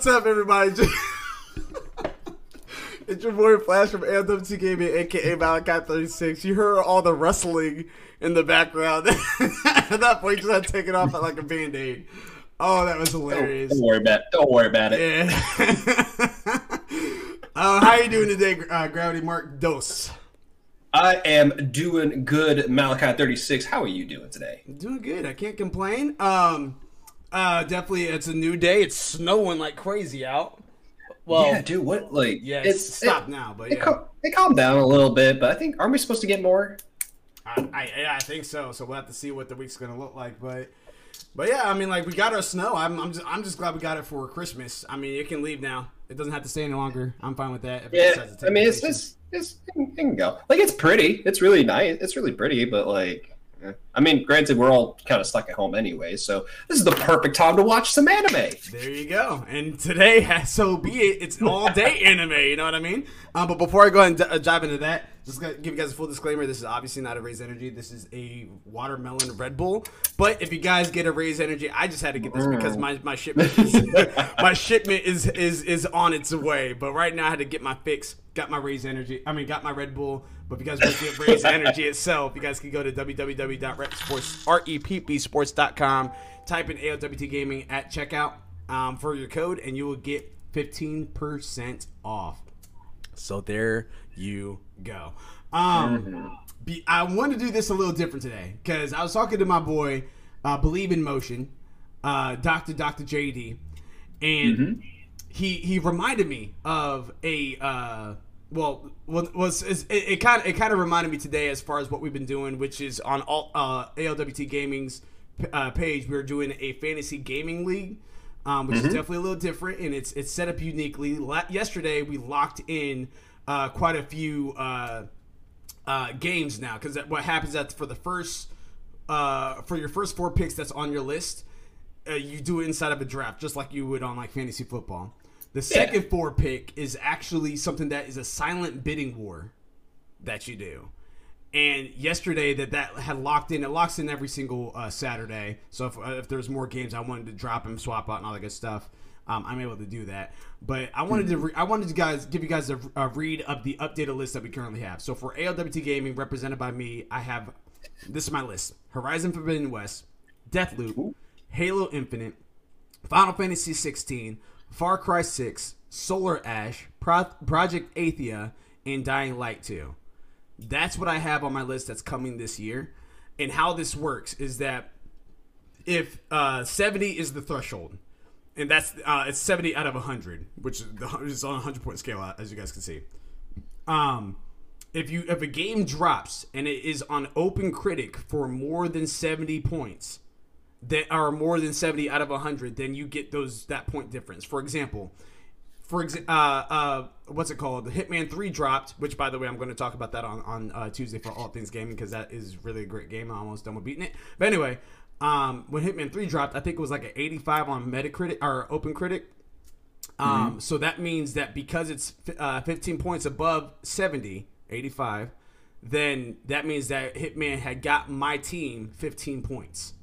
What's up, everybody? it's your boy Flash from Anthem AWT Gaming, aka Malachai36. You heard all the rustling in the background. At that point, you just had to take it off like a band aid. Oh, that was hilarious. Don't, don't worry about. It. Don't worry about it. Yeah. uh, how are you doing today, uh, Gravity Mark Dos? I am doing good, Malachai thirty six. How are you doing today? Doing good. I can't complain. Um, uh, definitely, it's a new day. It's snowing like crazy out. Well, yeah, dude. What like? yeah, it's stopped it, now, but It, yeah, cal- it calmed down a little bit, but I think aren't we supposed to get more? I, I, I think so. So we'll have to see what the week's gonna look like, but. But yeah, I mean, like we got our snow. I'm, I'm just, I'm just glad we got it for Christmas. I mean, it can leave now. It doesn't have to stay any longer. I'm fine with that. Yeah, decides to take I mean, it's it's, it's it can go. Like it's pretty. It's really nice. It's really pretty, but like. I mean, granted, we're all kind of stuck at home anyway, so this is the perfect time to watch some anime. There you go. And today, so be it, it's all day anime. You know what I mean? Um, but before I go ahead and d- uh, dive into that, just gonna give you guys a full disclaimer. This is obviously not a Raze Energy. This is a watermelon Red Bull. But if you guys get a Raze Energy, I just had to get this because my, my shipment is, my shipment is is is on its way. But right now, I had to get my fix. Got my Raze Energy. I mean, got my Red Bull. But if you guys want to get Raze Energy itself, you guys can go to www.reppsports, reppsports.com, type in ALWT Gaming at checkout um, for your code, and you will get 15% off. So there you go. Um, be, I want to do this a little different today because I was talking to my boy, uh, Believe in Motion, uh, Doctor Doctor JD, and he he reminded me of a uh, well was was is- it, it kind of it kind of reminded me today as far as what we've been doing, which is on all uh, ALWT Gaming's uh, page. We're doing a fantasy gaming league. Um, which is definitely a little different, and it's it's set up uniquely. La- yesterday, we locked in uh, quite a few uh, uh, games now because what happens that for the first uh, for your first four picks that's on your list, uh, you do it inside of a draft just like you would on like fantasy football. The second four pick is actually something that is a silent bidding war that you do. And yesterday that that had locked in. It locks in every single uh, Saturday. So if, uh, if there's more games I wanted to drop them, swap out and all that good stuff, um, I'm able to do that. But I wanted to re- I wanted to guys give you guys a, a read of the updated list that we currently have. So for ALWT Gaming, represented by me, I have this is my list: Horizon Forbidden West, Deathloop, Halo Infinite, Final Fantasy 16, Far Cry 6, Solar Ash, Pro- Project Athia, and Dying Light 2. That's what I have on my list that's coming this year. And how this works is that if uh, 70 is the threshold, and that's uh, it's 70 out of 100, which is, on a 100 point scale, uh, as you guys can see. Um, if you if a game drops and it is on Open Critic for more than 70 points, that are more than 70 out of 100 then you get those that point difference. For example for exa- uh, uh, what's it called? The hitman 3 dropped which by the way i'm going to talk about that on, on uh, tuesday for all things gaming because that is really a great game. I'm almost done with beating it. But anyway um, when hitman 3 dropped i think it was like an 85 on metacritic or open critic um, so that means that because it's uh, 15 points above 70 85 then that means that hitman had got my team 15 points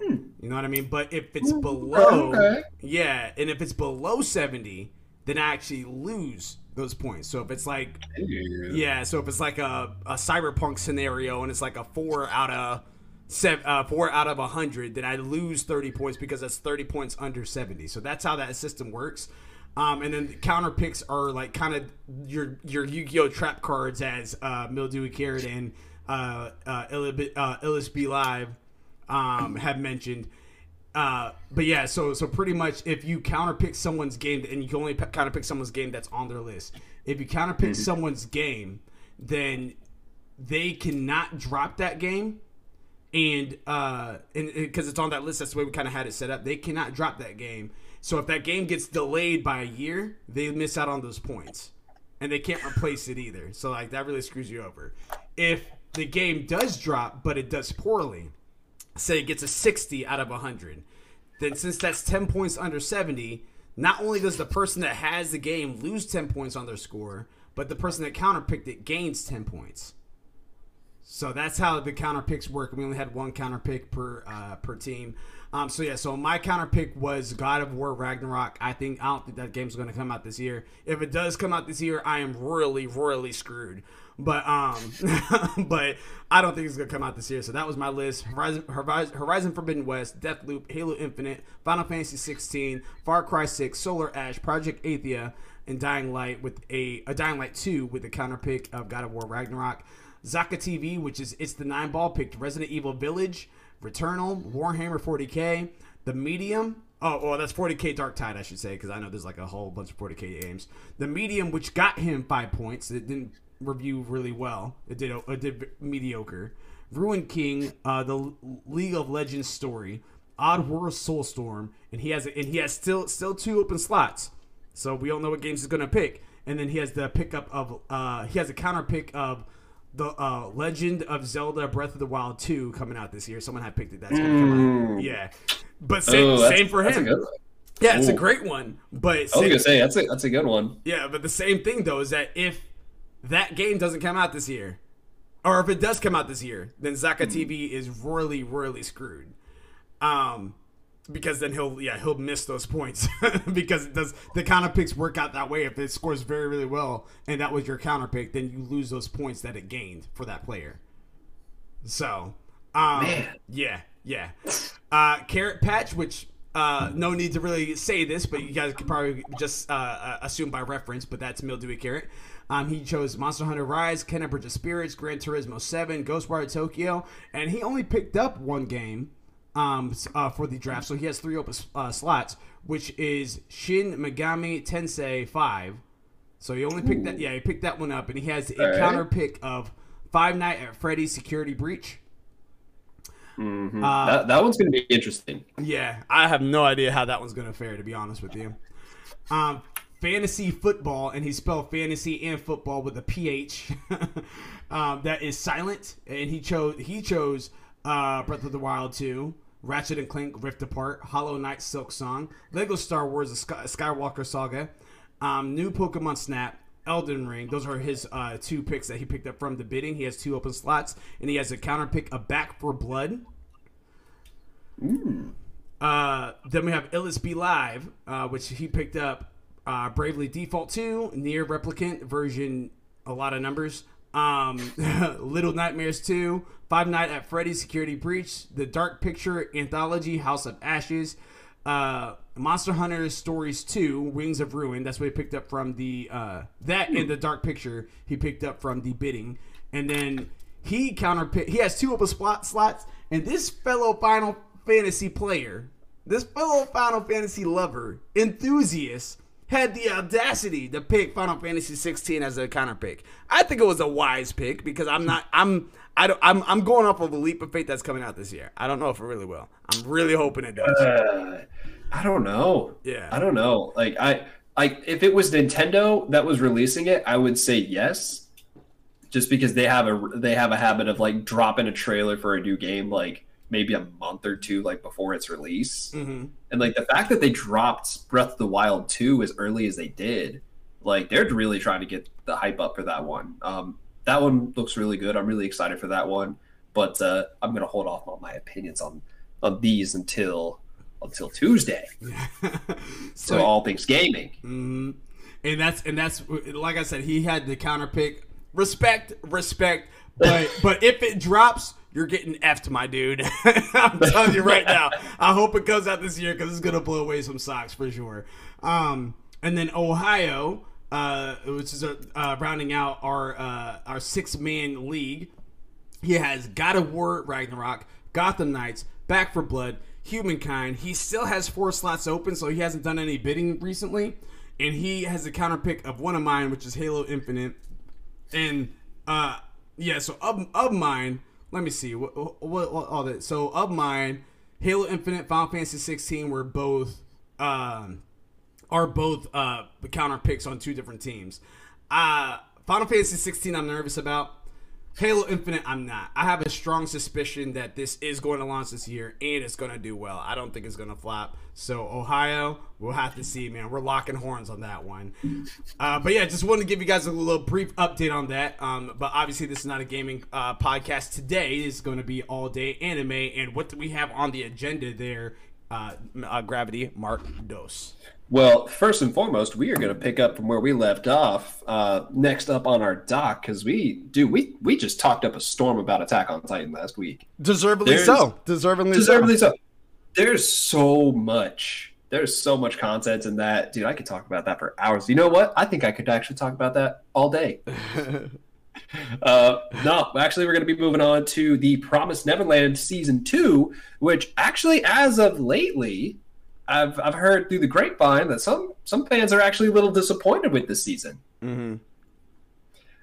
you know what I mean? But if it's below, okay. yeah, and if it's below 70, then I actually lose those points. So if it's like, yeah, so if it's like a, a cyberpunk scenario and it's like a four out of seven, uh, four out of a hundred, then I lose 30 points because that's 30 points under 70. So that's how that system works. Um, and then the counter picks are like kind of your your Yu-Gi-Oh trap cards as uh, Mildewy Carrot and uh, uh, Illi- uh, Live um, have mentioned. Uh, but yeah, so so pretty much if you counterpick someone's game, and you can only p- counterpick someone's game that's on their list. If you counterpick someone's game, then they cannot drop that game, and uh, and because it's on that list, that's the way we kind of had it set up. They cannot drop that game. So if that game gets delayed by a year, they miss out on those points, and they can't replace it either. So like that really screws you over. If the game does drop, but it does poorly, say it gets a 60 out of 100 then since that's 10 points under 70 not only does the person that has the game lose 10 points on their score but the person that counterpicked it gains 10 points So that's how the counter picks work. We only had one counter pick per uh, per team. Um, so yeah, so my counter pick was God of War Ragnarok. I think I don't think that game's going to come out this year. If it does come out this year, I am royally royally screwed. But um, but I don't think it's gonna come out this year. So that was my list: Horizon, Horizon, Horizon Forbidden West, Deathloop, Halo Infinite, Final Fantasy 16, Far Cry 6, Solar Ash, Project Athia, and Dying Light with a, a Dying Light 2 with the counter pick of God of War Ragnarok. Zaka TV, which is it's the nine ball picked Resident Evil Village, Returnal, Warhammer 40k, The Medium. Oh, well, that's 40k Dark Tide, I should say, because I know there's like a whole bunch of 40k games. The Medium, which got him five points, it didn't review really well. It did it did mediocre. Ruined King, uh, the League of Legends story, Oddworld Soulstorm, and he has and he has still still two open slots. So we don't know what games he's gonna pick. And then he has the pickup of uh, he has a counter pick of the uh, Legend of Zelda Breath of the Wild 2 coming out this year. Someone had picked it. That's gonna come out. Yeah, but same, Oh, same for him. Yeah, it's a great one. But I was gonna say that's a that's a good one. yeah, but the same thing though is that if that game doesn't come out this year, or if it does come out this year, then Zaka TV is really, really screwed. Um, because then he'll yeah he'll miss those points because it does the counter picks work out that way. If it scores very really well and that was your counter pick, then you lose those points that it gained for that player. So, um, yeah, yeah. Uh, Carrot Patch, which uh, no need to really say this, but you guys could probably just uh, uh, assume by reference. But that's Mildewy Carrot. Um, he chose Monster Hunter Rise, Kena Bridge of Spirits, Gran Turismo 7, Ghostwire Tokyo, and he only picked up one game um, uh, for the draft. So he has three open uh, slots, which is Shin Megami Tensei 5. So he only picked that. Yeah, he picked that one up, and he has a Alright. counter pick of Five Night at Freddy's Security Breach. Uh, that that one's gonna be interesting. Yeah, I have no idea how that one's gonna fare. To be honest with you, um, fantasy football, and he spelled fantasy and football with a ph. um, that is silent, and he chose he chose uh, Breath of the Wild 2, Ratchet and Clank Rift Apart, Hollow Knight Silksong, Lego Star Wars: A Sky- Skywalker Saga, um, new Pokemon Snap. Elden Ring. Those are his uh, two picks that he picked up from the bidding. He has two open slots, and he has a counter pick, a Back for Blood. Uh, then we have Illis Be Live, uh, which he picked up uh, Bravely Default 2, NieR Replicant version, a lot of numbers. Um, Little Nightmares 2, Five Night at Freddy's Security Breach, The Dark Picture Anthology House of Ashes, uh, Monster Hunter Stories 2, Wings of Ruin. That's what he picked up from the uh, that and the Dark Picture he picked up from the bidding, and then he counter he has two open slot slots, and this fellow Final Fantasy player, this fellow Final Fantasy lover, enthusiast, had the audacity to pick Final Fantasy 16 as a counter pick. I think it was a wise pick because I'm not I'm I don't I'm I'm going off of a leap of faith that's coming out this year. I don't know if it really will. I'm really hoping it does. Uh, I don't know. Yeah. I don't know. Like I like if it was Nintendo that was releasing it, I would say yes. Just because they have a they have a habit of like dropping a trailer for a new game like maybe a month or two like before its release. hmm And like the fact that they dropped Breath of the Wild 2 as early as they did, like they're really trying to get the hype up for that one. Um, that one looks really good. I'm really excited for that one, but uh, I'm gonna hold off on my opinions on on these until until Tuesday. So all things gaming. Mhm. And that's and that's like I said, he had the counter pick. Respect, respect, but but if it drops, you're getting effed, my dude. I'm telling you right now. I hope it comes out this year because it's gonna blow away some socks for sure. Um, and then Ohio, uh, which is uh, rounding out our uh, our six man league. He has God of War Ragnarok, Gotham Knights, Back for Blood, Humankind. He still has four slots open, so he hasn't done any bidding recently. And he has a counter pick of one of mine, which is Halo Infinite. And uh yeah, so of, of mine, let me see what, what, what all that. So of mine, Halo Infinite, Final Fantasy 16 were both um are both uh counter picks on two different teams. Uh Final Fantasy 16 I'm nervous about. Halo Infinite, I'm not. I have a strong suspicion that this is going to launch this year and it's going to do well. I don't think it's going to flop. So Ohio, we'll have to see, man. We're locking horns on that one. Uh, but yeah, just wanted to give you guys a little brief update on that. Um, but obviously, this is not a gaming uh, podcast today. It's going to be all day anime. And what do we have on the agenda there? Uh, uh Gravity Mark Dos. Well, first and foremost, we are going to pick up from where we left off. Uh, next up on our dock, because we do we we just talked up a storm about Attack on Titan last week. Deservedly There's, so. Deservedly, deservedly so. so. There's so much. There's so much content in that, dude. I could talk about that for hours. You know what? I think I could actually talk about that all day. uh, no, actually, we're going to be moving on to the Promised Neverland season two, which actually, as of lately, I've I've heard through the grapevine that some some fans are actually a little disappointed with this season. Mm-hmm.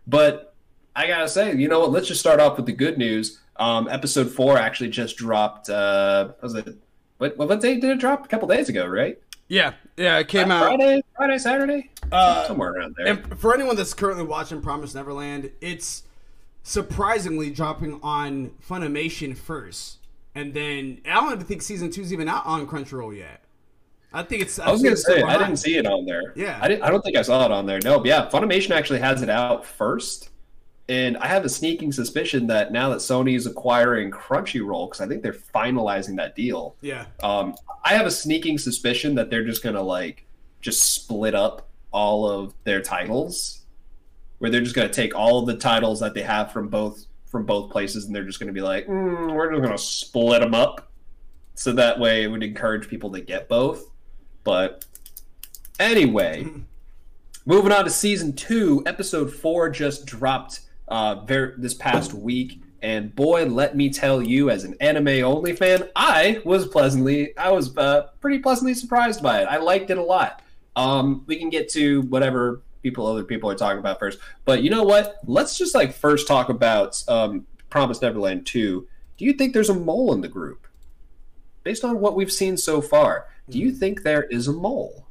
But I gotta say, you know what? Let's just start off with the good news. Um, episode four actually just dropped. Uh, was it? What what day did it drop? A couple days ago, right? Yeah, yeah, it came uh, out Friday, Friday, Saturday, uh, somewhere around there. And for anyone that's currently watching Promise Neverland, it's surprisingly dropping on Funimation first, and then I don't even think season two's even out on Crunchyroll yet. I think it's. I, I was gonna say I didn't see it on there. Yeah, I didn't. I don't think I saw it on there. No, but yeah, Funimation actually has it out first, and I have a sneaking suspicion that now that Sony is acquiring Crunchyroll, because I think they're finalizing that deal. Yeah. Um, I have a sneaking suspicion that they're just gonna like just split up all of their titles, where they're just gonna take all of the titles that they have from both from both places, and they're just gonna be like, mm, we're just gonna split them up, so that way it would encourage people to get both but anyway, moving on to season two, episode four just dropped uh, very, this past week. And boy, let me tell you, as an anime only fan, I was pleasantly, I was uh, pretty pleasantly surprised by it. I liked it a lot. Um, we can get to whatever people, other people are talking about first. But you know what? Let's just like first talk about um, Promise Neverland 2. Do you think there's a mole in the group? Based on what we've seen so far, do you think there is a mole?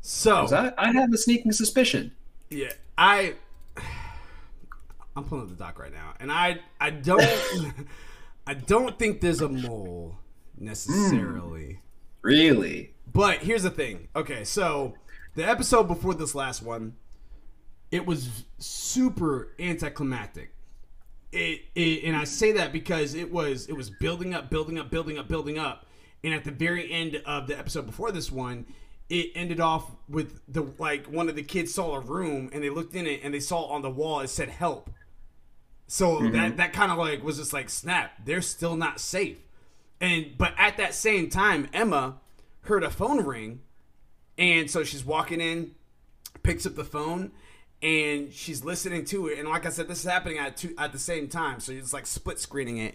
So I, I have a sneaking suspicion. Yeah, I I'm pulling up the doc right now, and I I don't I don't think there's a mole necessarily. Mm, really? But here's the thing. Okay, so the episode before this last one, it was super anticlimactic. It, it and I say that because it was it was building up, building up, building up, building up, and at the very end of the episode before this one, it ended off with the like one of the kids saw a room and they looked in it and they saw on the wall it said help. So mm-hmm. that that kind of like was just like snap. They're still not safe. And but at that same time, Emma heard a phone ring, and so she's walking in, picks up the phone, and she's listening to it. And like I said, this is happening at two, at the same time, so it's like split screening it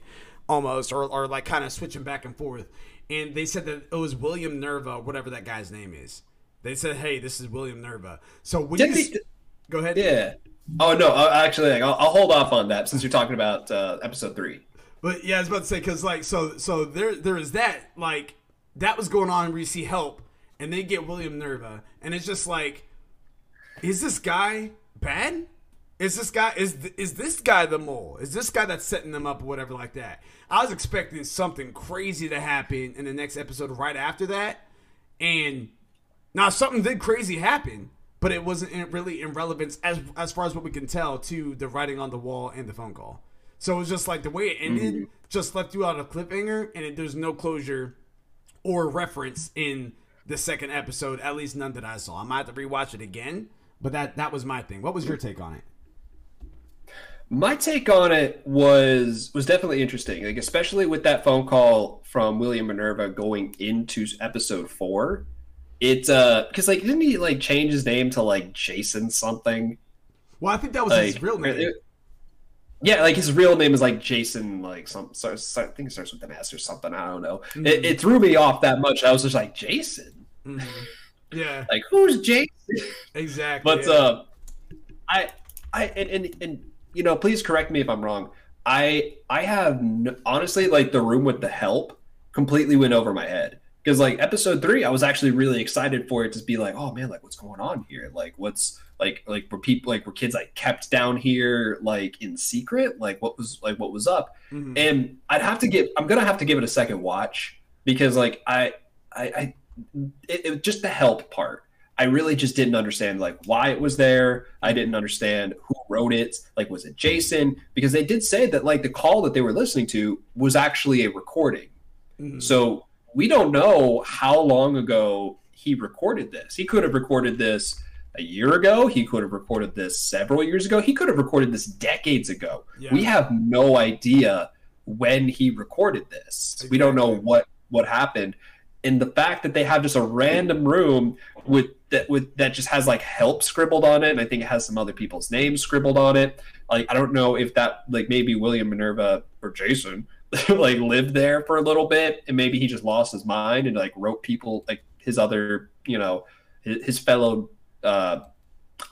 almost, or or like kind of switching back and forth and they said that it was William Minerva, whatever that guy's name is. They said, "Hey, this is William Minerva." So we Did you go ahead, yeah. Oh no, actually, I'll, I'll, hold off on that since you're talking about uh, episode three. But yeah, I was about to say because like so so there there is that like that was going on where you see help and they get William Minerva and it's just like, is this guy bad? Is this guy is is this guy the mole? Is this guy that's setting them up or whatever like that? I was expecting something crazy to happen in the next episode right after that, and now something did crazy happen, but it wasn't really in relevance as as far as what we can tell to the writing on the wall and the phone call. So it was just like the way it ended mm-hmm. just left you out a cliffhanger, and it, there's no closure or reference in the second episode, at least none that I saw. I might have to rewatch it again, but that that was my thing. What was your take on it? My take on it was was definitely interesting, like especially with that phone call from William Minerva going into episode four. It uh because like didn't he like change his name to like Jason something? Well, I think that was like, his real name. It, yeah, like his real name is like Jason, like some. I think it starts with an S or something. I don't know. Mm-hmm. It, it, threw me off that much. I was just like Jason. Mm-hmm. Yeah. like who's Jason? Exactly. but yeah. uh, I, I and, and and you know, please correct me if I'm wrong. I I have honestly like the room with the help completely went over my head because like episode three, I was actually really excited for it to be like, oh man, like what's going on here? Like what's like like were people like were kids like kept down here like in secret? Like what was like what was up? Mm-hmm. And I'd have to give I'm gonna have to give it a second watch because like I I, I it, it just the help part. I really just didn't understand like why it was there. I didn't understand who wrote it. Like, was it Jason? Because they did say that like the call that they were listening to was actually a recording. Mm-hmm. So we don't know how long ago he recorded this. He could have recorded this a year ago. He could have recorded this several years ago. He could have recorded this decades ago. Yeah. We have no idea when he recorded this. Exactly. We don't know what what happened. And the fact that they have just a random room with that with that just has like help scribbled on it, and I think it has some other people's names scribbled on it. Like I don't know if that like maybe William Minerva or Jason like lived there for a little bit and maybe he just lost his mind and like wrote people like his other you know his, fellow uh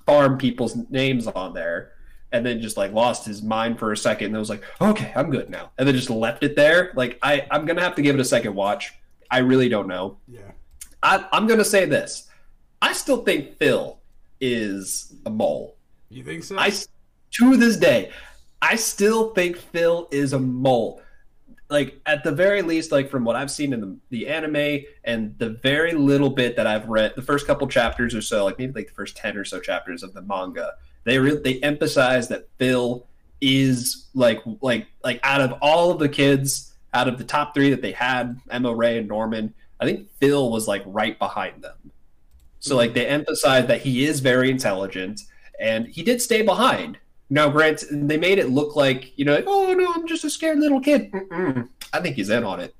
farm people's names on there and then just like lost his mind for a second and was like okay i'm good now and then just left it there like i i'm gonna have to give it a second watch i really don't know. Yeah. I, i'm gonna say this. I still think phil is a mole. You think so? I to this day i still think phil is a mole. Like at the very least like from what i've seen in the, the anime and the very little bit that i've read the first couple chapters or so like maybe like the first 10 or so chapters of the manga they really they emphasize that phil is like like like out of all of the kids out of the top three that they had emma ray and norman i think phil was like right behind them so like they emphasized that he is very intelligent and he did stay behind now, Grant, they made it look like you know, like, oh no, I'm just a scared little kid. Mm-mm. I think he's in on it.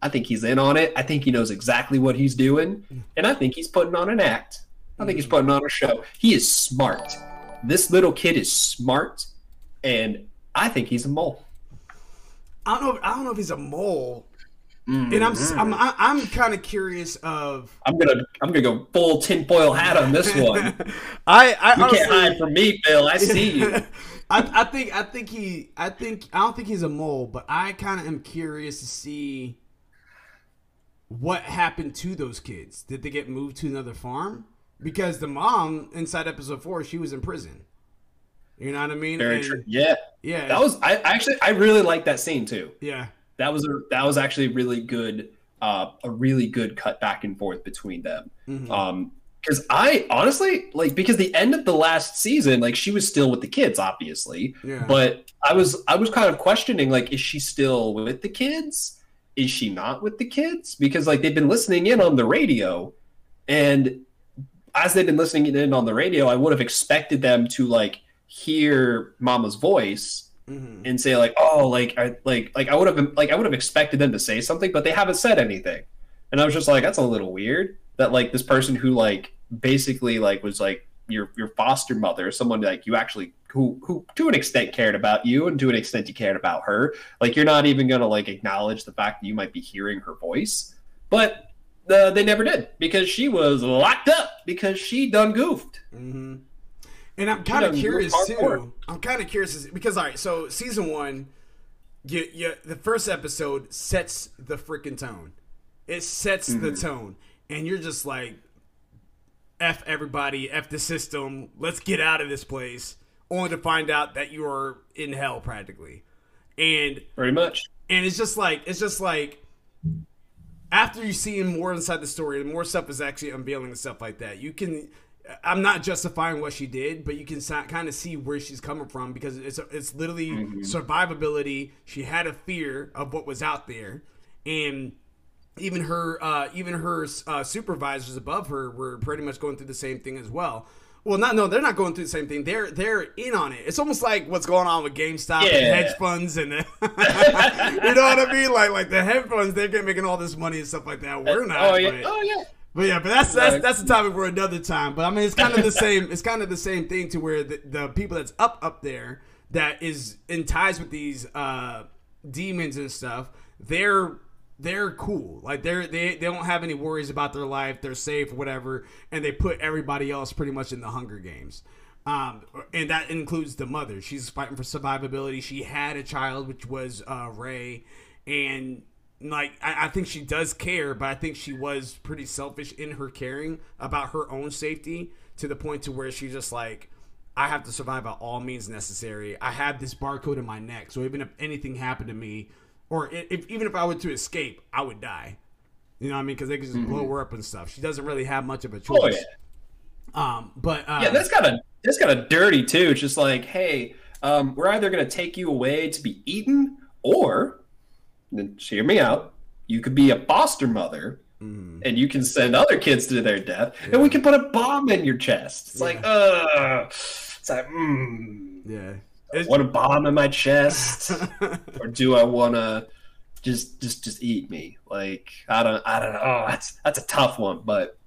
I think he's in on it. I think he knows exactly what he's doing, and I think he's putting on an act. I think he's putting on a show. He is smart. This little kid is smart, and I think he's a mole. I don't know. I don't know if he's a mole, Mm-hmm. And I'm I'm I'm kind of curious of I'm gonna I'm gonna go full tinfoil hat on this one. I I you honestly, can't hide from me, Phil. I see you. I, I think I think he I think I don't think he's a mole, but I kind of am curious to see what happened to those kids. Did they get moved to another farm? Because the mom inside episode four, she was in prison. You know what I mean? Very true. Yeah, yeah. That was I actually I really like that scene too. Yeah, that was a that was actually really good uh, a really good cut back and forth between them. Mm-hmm. Um, because I honestly like because the end of the last season, like she was still with the kids, obviously. Yeah. But I was I was kind of questioning like, is she still with the kids? Is she not with the kids? Because like they've been listening in on the radio, and as they've been listening in on the radio, I would have expected them to like hear Mama's voice mm-hmm. and say like, oh, like I like like I would have like I would have expected them to say something, but they haven't said anything, and I was just like, that's a little weird that like this person who like basically like was like your your foster mother, someone like you actually who who to an extent cared about you and to an extent you cared about her, like you're not even gonna like acknowledge the fact that you might be hearing her voice, but. Uh, they never did because she was locked up because she done goofed. Mm-hmm. And I'm kind of curious too. I'm kind of curious because all right, so season one, you, you, the first episode sets the freaking tone. It sets mm-hmm. the tone, and you're just like, "F everybody, f the system. Let's get out of this place." Only to find out that you are in hell practically, and very much. And it's just like it's just like after you see more inside the story, and more stuff is actually unveiling and stuff like that. You can I'm not justifying what she did, but you can kind of see where she's coming from because it's it's literally mm-hmm. survivability. She had a fear of what was out there, and even her uh, even her uh, supervisors above her were pretty much going through the same thing as well. Well, not no, they're not going through the same thing. They're they're in on it. It's almost like what's going on with GameStop yeah. and hedge funds, and the, you know what I mean. Like like the hedge funds, they're making all this money and stuff like that. We're not. Oh yeah. But, oh yeah. But yeah, but that's that's that's a topic for another time. But I mean, it's kind of the same. It's kind of the same thing to where the, the people that's up up there that is in ties with these uh, demons and stuff. They're they're cool. Like they're they they don't have any worries about their life. They're safe, whatever. And they put everybody else pretty much in the Hunger Games. Um, and that includes the mother. She's fighting for survivability. She had a child, which was uh, Ray, and like I, I think she does care, but I think she was pretty selfish in her caring about her own safety to the point to where she just like I have to survive by all means necessary. I have this barcode in my neck, so even if anything happened to me, or if, even if I were to escape, I would die. You know what I mean? Because they could just mm-hmm. blow her up and stuff. She doesn't really have much of a choice. Oh, yeah. Um, but uh, yeah, that's kind of that's kind of dirty too. It's just like, hey, um, we're either going to take you away to be eaten, or then hear me out. You could be a foster mother, mm. and you can send other kids to their death, yeah. and we can put a bomb in your chest. It's yeah. like, uh, it's like, mm, yeah. I want a bomb in my chest, or do I want to just just just eat me? Like I don't I don't know. Oh, that's that's a tough one, but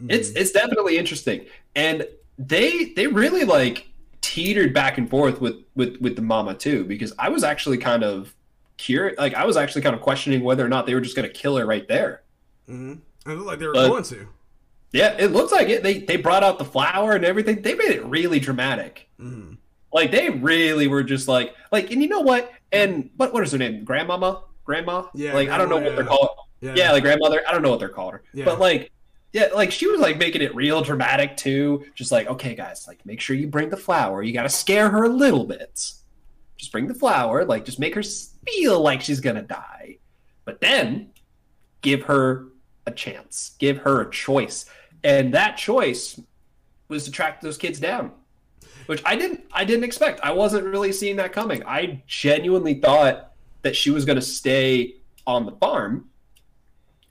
mm-hmm. it's it's definitely interesting, and they they really like teetered back and forth with with with the mama too, because I was actually kind of curious. Like I was actually kind of questioning whether or not they were just going to kill her right there. Mm-hmm. It looked like they were but, going to. Yeah, it looks like it. They they brought out the flower and everything. They made it really dramatic. Mm-hmm. Like they really were just like like, and you know what? And what what is her name? Grandmama, grandma. Yeah. Like I don't know what they're called. Yeah. yeah, like grandmother. I don't know what they're called her. Yeah. But like, yeah, like she was like making it real dramatic too. Just like, okay, guys, like make sure you bring the flower. You got to scare her a little bit. Just bring the flower. Like, just make her feel like she's gonna die. But then give her a chance. Give her a choice. And that choice was to track those kids down which I didn't I didn't expect. I wasn't really seeing that coming. I genuinely thought that she was to stay on the farm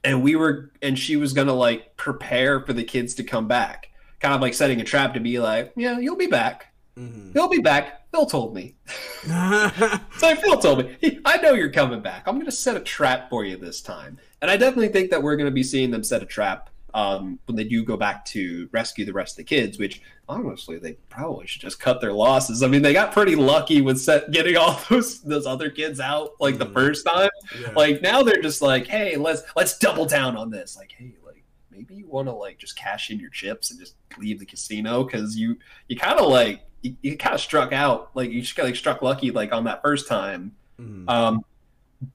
and we were and she was to like prepare for the kids to come back. Kind of like setting a trap to be like, "Yeah, you'll be back. Mm-hmm. He'll be back." Phil told me. so Phil told me, I know you're coming back. I'm going to set a trap for you this time. And I definitely think that we're going to be seeing them set a trap um, when they do go back to rescue the rest of the kids, which honestly they probably should just cut their losses. I mean, they got pretty lucky with set, getting all those those other kids out like mm-hmm. the first time. Yeah. Like now they're just like, hey, let's let's double down on this. Like, hey, like maybe you want to like just cash in your chips and just leave the casino because you you kind of like you, you kind of struck out like you just got like struck lucky like on that first time. Mm-hmm. Um,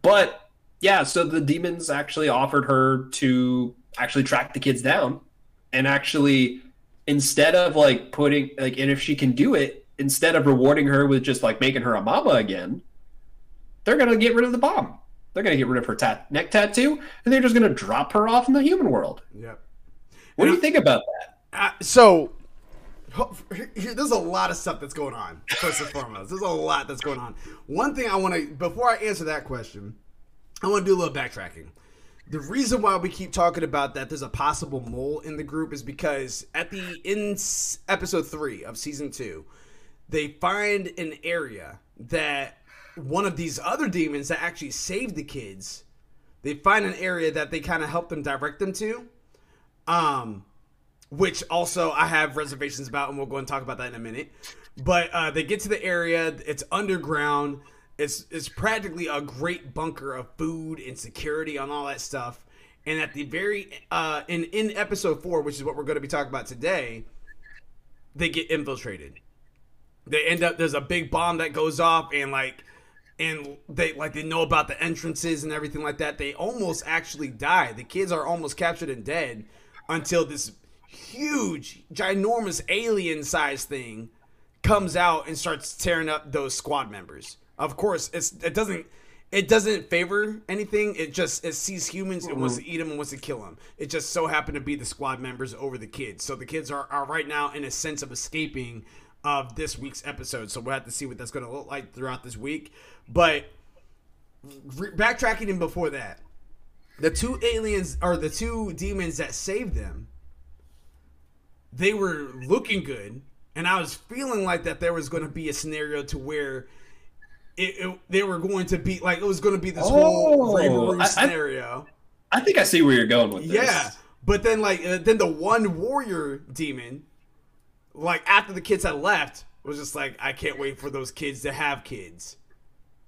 but yeah, so the demons actually offered her to actually track the kids down and actually instead of like putting like and if she can do it instead of rewarding her with just like making her a mama again they're gonna get rid of the bomb they're gonna get rid of her tat- neck tattoo and they're just gonna drop her off in the human world yep what and do you think about that uh, so there's a lot of stuff that's going on first and foremost. There's a lot that's going on. One thing i want to before i answer that question i want to do a little backtracking. The reason why we keep talking about that there's a possible mole in the group is because at the in episode 3 of season 2 they find an area that one of these other demons that actually saved the kids they find an area that they kind of help them direct them to. Um which also I have reservations about and we'll go and talk about that in a minute but uh, they get to the area it's underground it's it's practically a great bunker of food and security and all that stuff. And at the very uh, in in episode four, which is what we're going to be talking about today, they get infiltrated. They end up there's a big bomb that goes off, and like and they like they know about the entrances and everything like that. They almost actually die. The kids are almost captured and dead until this huge, ginormous alien sized thing comes out and starts tearing up those squad members. Of course, it's it doesn't it doesn't favor anything. It just it sees humans and wants to eat them and wants to kill them. It just so happened to be the squad members over the kids. So the kids are, are right now in a sense of escaping of this week's episode. So we'll have to see what that's going to look like throughout this week. But re- backtracking in before that, the two aliens or the two demons that saved them, they were looking good, and I was feeling like that there was going to be a scenario to where it, it, they were going to be like it was going to be this oh, whole I, scenario. I, I, think I see where you're going with this. Yeah, but then like uh, then the one warrior demon, like after the kids had left, was just like I can't wait for those kids to have kids,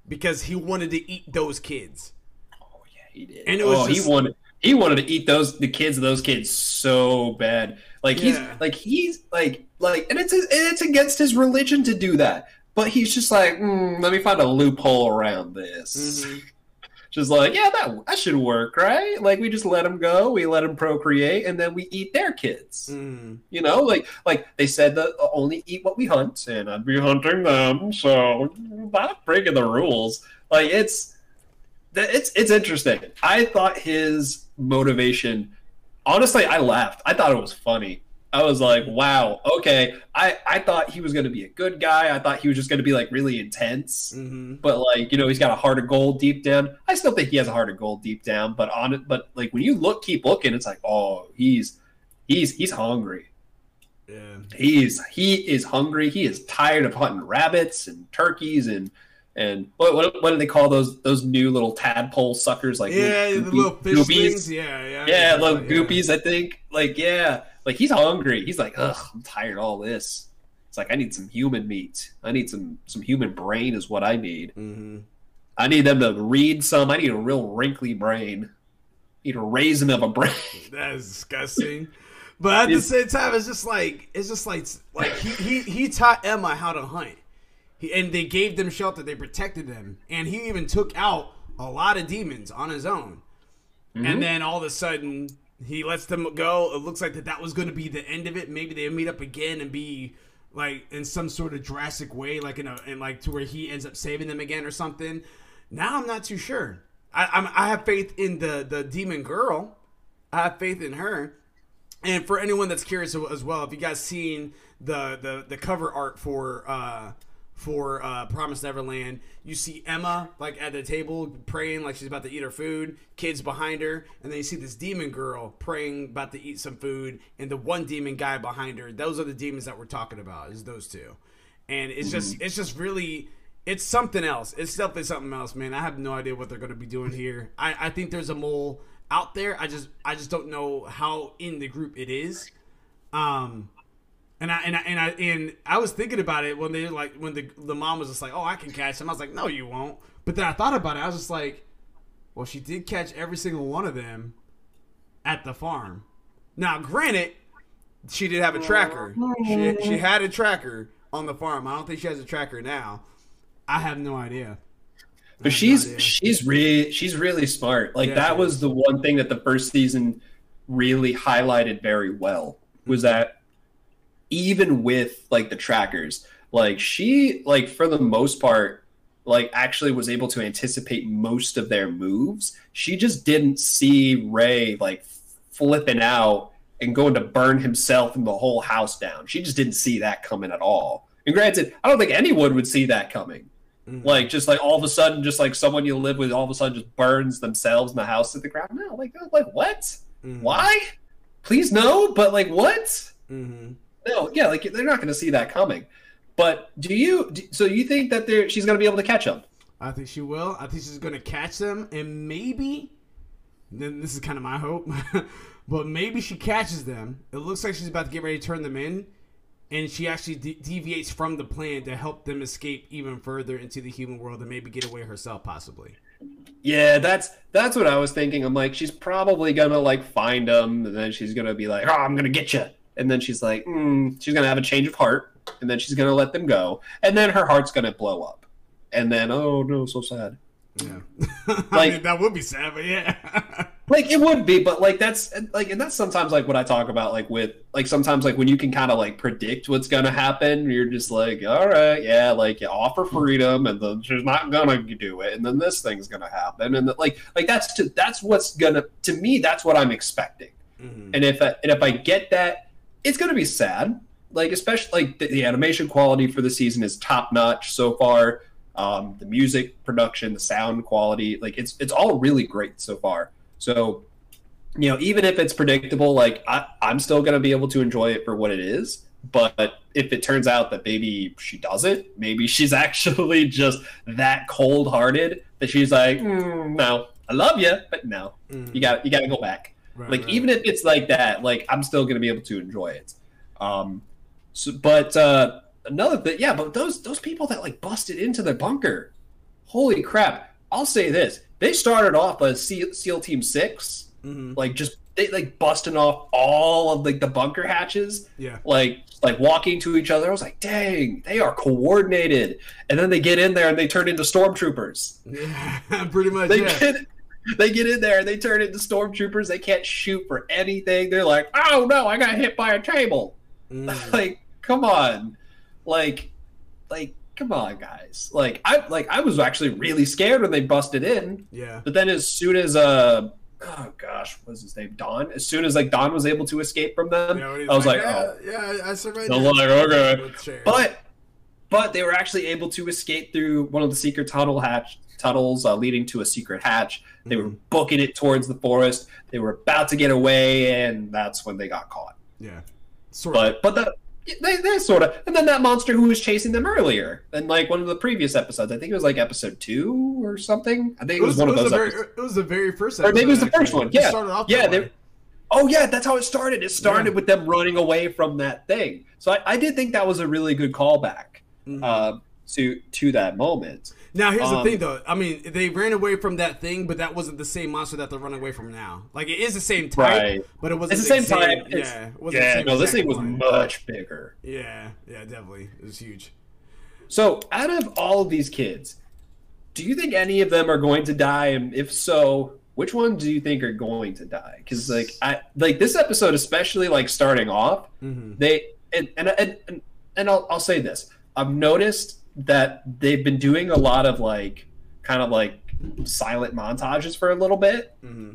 because he wanted to eat those kids. Oh yeah, he did. And it was oh, just, he wanted he wanted to eat those the kids of those kids so bad. Like he's yeah. like he's like like and it's it's against his religion to do that. But he's just like, mm, let me find a loophole around this. Mm-hmm. Just like, yeah, that that should work, right? Like we just let them go, we let them procreate, and then we eat their kids. Mm. You know, like like they said that only eat what we hunt, and I'd be hunting them, so not breaking the rules. Like it's it's it's interesting. I thought his motivation, honestly, I laughed. I thought it was funny. I was like, wow, okay. I, I thought he was going to be a good guy. I thought he was just going to be like really intense. Mm-hmm. But like, you know, he's got a heart of gold deep down. I still think he has a heart of gold deep down. But on it, but like when you look, keep looking, it's like, oh, he's he's he's hungry. Yeah. He's he is hungry. He is tired of hunting rabbits and turkeys and and what what, what do they call those those new little tadpole suckers like yeah, little the little fish goopies? things. Yeah, yeah. Yeah, little yeah. goopies. I think like yeah, like he's hungry. He's like, ugh, I'm tired of all this. It's like I need some human meat. I need some some human brain is what I need. Mm-hmm. I need them to read some. I need a real wrinkly brain. I need a raisin of a brain. That is disgusting. But at the same time, it's just like it's just like like he he, he taught Emma how to hunt. He, and they gave them shelter. They protected them, and he even took out a lot of demons on his own. Mm-hmm. And then all of a sudden, he lets them go. It looks like that that was going to be the end of it. Maybe they meet up again and be like in some sort of drastic way, like in a in like to where he ends up saving them again or something. Now I'm not too sure. I I'm, I have faith in the the demon girl. I have faith in her. And for anyone that's curious as well, if you guys seen the the the cover art for uh for uh Promise Neverland, you see Emma like at the table praying like she's about to eat her food, kids behind her, and then you see this demon girl praying about to eat some food, and the one demon guy behind her. Those are the demons that we're talking about. Is those two, and it's just it's just really it's something else. It's definitely something else, man. I have no idea what they're going to be doing here. I, I think there's a mole out there. I just I just don't know how in the group it is. Um, and I and I and I and I was thinking about it when they like when the the mom was just like, "Oh, I can catch them." I was like, "No, you won't." But then I thought about it. I was just like, "Well, she did catch every single one of them at the farm." Now, granted, she did have a tracker. She she had a tracker on the farm. I don't think she has a tracker now. I have no idea. But she's she's really she's really smart. Like Yeah, that she was the one thing that the first season really highlighted very well was Mm-hmm. that even with like the trackers, like she like for the most part like actually was able to anticipate most of their moves. She just didn't see Ray like flipping out and going to burn himself and the whole house down. She just didn't see that coming at all. And granted, I don't think anyone would see that coming. Mhm. Like just like all of a sudden, just like someone you live with, all of a sudden just burns themselves in the house to the ground. No, like like what? Mhm. Why? Please no, but like what? Mhm. No, yeah, like they're not going to see that coming. But do you? Do, so you think that they're she's going to be able to catch them? I think she will. I think she's going to catch them, and maybe. Then this is kind of my hope, but maybe she catches them. It looks like she's about to get ready to turn them in, and she actually de- deviates from the plan to help them escape even further into the human world and maybe get away herself, possibly. Yeah, that's that's what I was thinking. I'm like, she's probably gonna like find them, and then she's gonna be like, "Oh, I'm gonna get you," and then she's like, mm, she's gonna have a change of heart, and then she's gonna let them go, and then her heart's gonna blow up, and then oh no, so sad. Yeah, I Like- mean, that would be sad, but yeah. Like it would be, but like that's like, and that's sometimes like what I talk about, like with like sometimes like when you can kind of like predict what's gonna happen, you're just like, all right, yeah, like you offer freedom, and then she's not gonna do it, and then this thing's gonna happen, and like like that's to, that's what's gonna to me that's what I'm expecting. Mhm. and if I, and if I get that, it's gonna be sad. Like especially like the, the animation quality for the season is top notch so far. Um, the music production, the sound quality, like it's it's all really great so far. So, you know, even if it's predictable, like I, I'm still gonna be able to enjoy it for what it is. But if it turns out that maybe she doesn't, maybe she's actually just that cold hearted that she's like, "Mm, no, I love you, but no, Mhm. you got you got to go back Right, like right. even if it's like that like i'm still gonna be able to enjoy it um so, but uh another thing yeah but those those people that like busted into the bunker holy crap i'll say this they started off as seal, seal team 6 Mm-hmm. like just they like busting off all of like the bunker hatches Yeah. like like walking to each other i was like dang they are coordinated and then they get in there and they turn into stormtroopers Yeah. Pretty much. they yeah. get they get in there and they turn into stormtroopers they can't shoot for anything they're like oh no i got hit by a table Mm. like come on like like come on guys like i like i was actually really scared when they busted in yeah. but then as soon as uh oh gosh what was his name don as soon as like don was able to escape from them Yeah, i was like, yeah, oh yeah, I survived. I that. was like, okay. But but they were actually able to escape through one of the secret tunnel hatch tunnels uh, leading to a secret hatch they were Mhm. booking it towards the forest they were about to get away and that's when they got caught yeah, sort of. but but the they, they sort of and then that monster who was chasing them earlier and like one of the previous episodes i think it was like episode two or something i think it was, one of those the very, episodes. it was the very first. Or maybe it was the episode, first actually. one, It yeah. started off Yeah, they- oh yeah that's how it started it started Yeah. with them running away from that thing so i, I did think that was a really good callback Mhm. uh, to to that moment Now here's the Um, thing, though. I mean, they ran away from that thing, but that wasn't the same monster that they're running away from now. Like it is the same type, Right. but it wasn't It's the same exact- type. Yeah, it wasn't the yeah same no this thing was one. much bigger Yeah, yeah, definitely. It was huge. so out of all of these kids do you think any of them are going to die and if so which ones do you think are going to die because like i like this episode especially like starting off Mm-hmm. they and and and, and, and I'll, I'll say this i've noticed that they've been doing a lot of like kind of like silent montages for a little bit. Mm-hmm.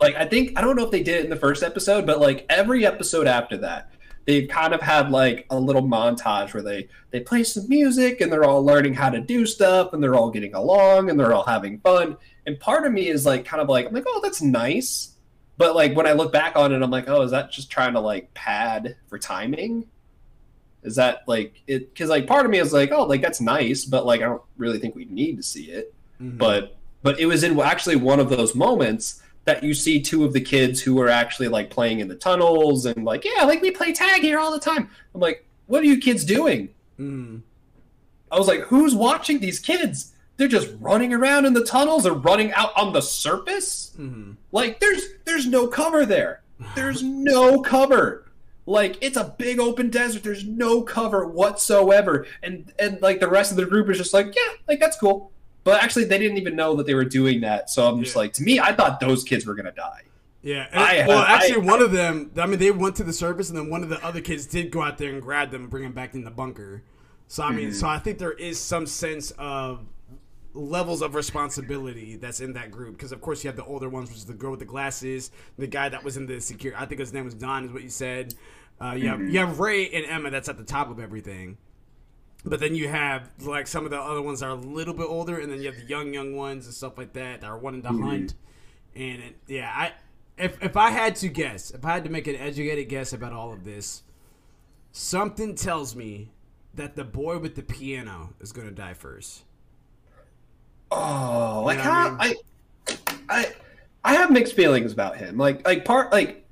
like i think i don't know if they did it in the first episode but like every episode after that they kind of had like a little montage where they they play some music and they're all learning how to do stuff and they're all getting along and they're all having fun. And part of me is like kind of like i'm like oh that's nice. But like when i look back on it i'm like oh is that just trying to like pad for timing is that like it because like part of me is like oh like that's nice but like i don't really think we need to see it. Mm-hmm. but but it was in actually one of those moments that you see two of the kids who are actually like playing in the tunnels and like yeah like we play tag here all the time. I'm like what are you kids doing? Mm-hmm. i was like who's watching these kids? They're just running around in the tunnels or running out on the surface? Mm-hmm. like there's there's no cover there. There's no cover like it's a big open desert there's no cover whatsoever and and like the rest of the group is just like yeah like that's cool but actually they didn't even know that they were doing that so i'm just Yeah. like to me i thought those kids were gonna die Yeah. and- I- well, I- actually, one of them. I mean, they went to the surface, and then one of the other kids did go out there and grab them and bring them back in the bunker. So I mean, Mm-hmm. so I think there is some sense of levels of responsibility that's in that group. Because of course you have the older ones which is the girl with the glasses the guy that was in the security i think his name was don is what you said. Uh, you have you have ray and emma that's at the top of everything. But then you have like some of the other ones that are a little bit older and then you have the young young ones and stuff like that that are wanting to hunt. And it, yeah i if, if i had to guess if i had to make an educated guess about all of this something tells me that the boy with the piano is going to die first oh like You know how I I, I i have mixed feelings about him. Like like part like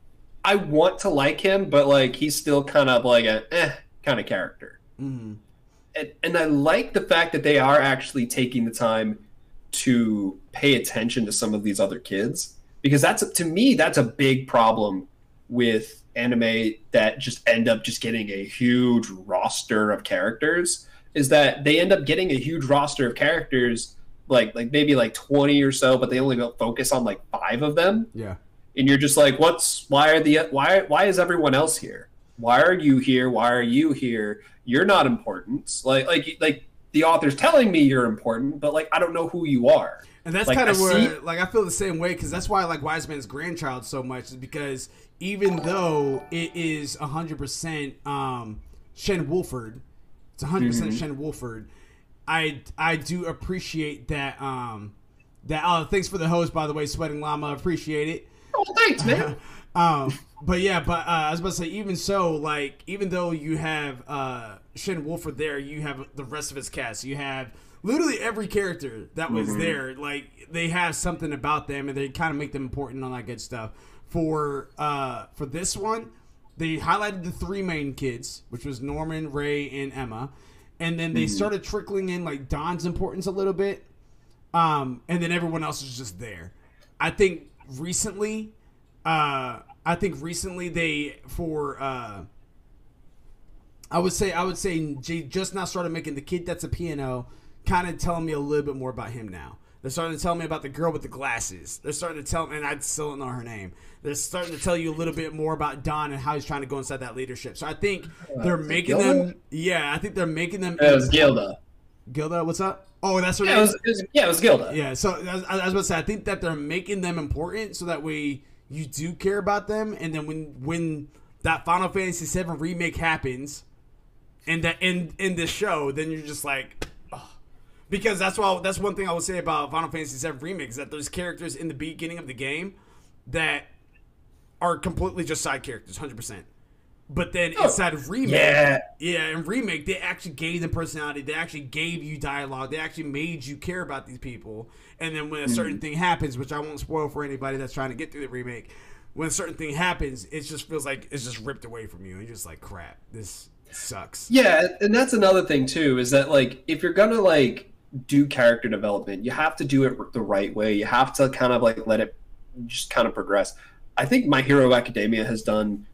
i want to like him but like he's still kind of like a eh kind of character. Mm-hmm. and, and I like the fact that they are actually taking the time to pay attention to some of these other kids because that's to me that's a big problem with anime that just end up just getting a huge roster of characters is that they end up getting a huge roster of characters like like maybe like 20 or so but they only focus on like five of them. Yeah. And you're just like what's why are the why why is everyone else here? Why are you here? Why are you here? You're not important. Like like like the author's telling me you're important but like i don't know who you are. And that's Like, kind of where, see- like, I feel the same way because that's why I like Wise Man's Grandchild so much is because even though it is 100% um, Shen Wolford, it's 100% Mm-hmm. Shen Wolford, I, I do appreciate that. Um, that oh, thanks for the host, by the way, Sweating Llama. Appreciate it. oh thanks man um, but yeah, but uh, I was about to say, even so, like, even though you have uh, Shin Wolford there, you have the rest of his cast. You have literally every character that was there. Like, they have something about them, and they kind of make them important and all that good stuff. For uh, for this one, they highlighted the three main kids, which was Norman, Ray, and Emma, and then they started trickling in like Don's importance a little bit, um, and then everyone else is just there. I think recently uh, I think recently they for uh, I would say I would say Jay just now started making the kid that's a piano kind of telling me a little bit more about him now. They're starting to tell me about the girl with the glasses. They're starting to tell me, and I still don't know her name. They're starting to tell you a little bit more about Don and how he's trying to go inside that leadership. So I think they're uh, making Gilda? them. Yeah, I think they're making them. It was Gilda. Gilda, what's up? Oh, that's what Yeah, it was, it was, yeah, it was Gilda. yeah, so as, as I was about to say, I think that they're making them important so that way you do care about them, and then when when that Final Fantasy VII remake happens, and that in in this show, then you're just like. Because that's why that's one thing I would say about Final Fantasy VII remake is that there's characters in the beginning of the game that are completely just side characters, hundred percent. But then oh, inside of remake, Yeah. yeah, in remake, they actually gave them personality. They actually gave you dialogue. They actually made you care about these people. And then when a hmm. certain thing happens, which I won't spoil for anybody that's trying to get through the remake, when a certain thing happens, it just feels like it's just ripped away from you. And you're just like, crap, this sucks. Yeah, and that's another thing too is that like if you're gonna like do character development, you have to do it the right way. You have to kind of like let it just kind of progress. I think My Hero Academia has done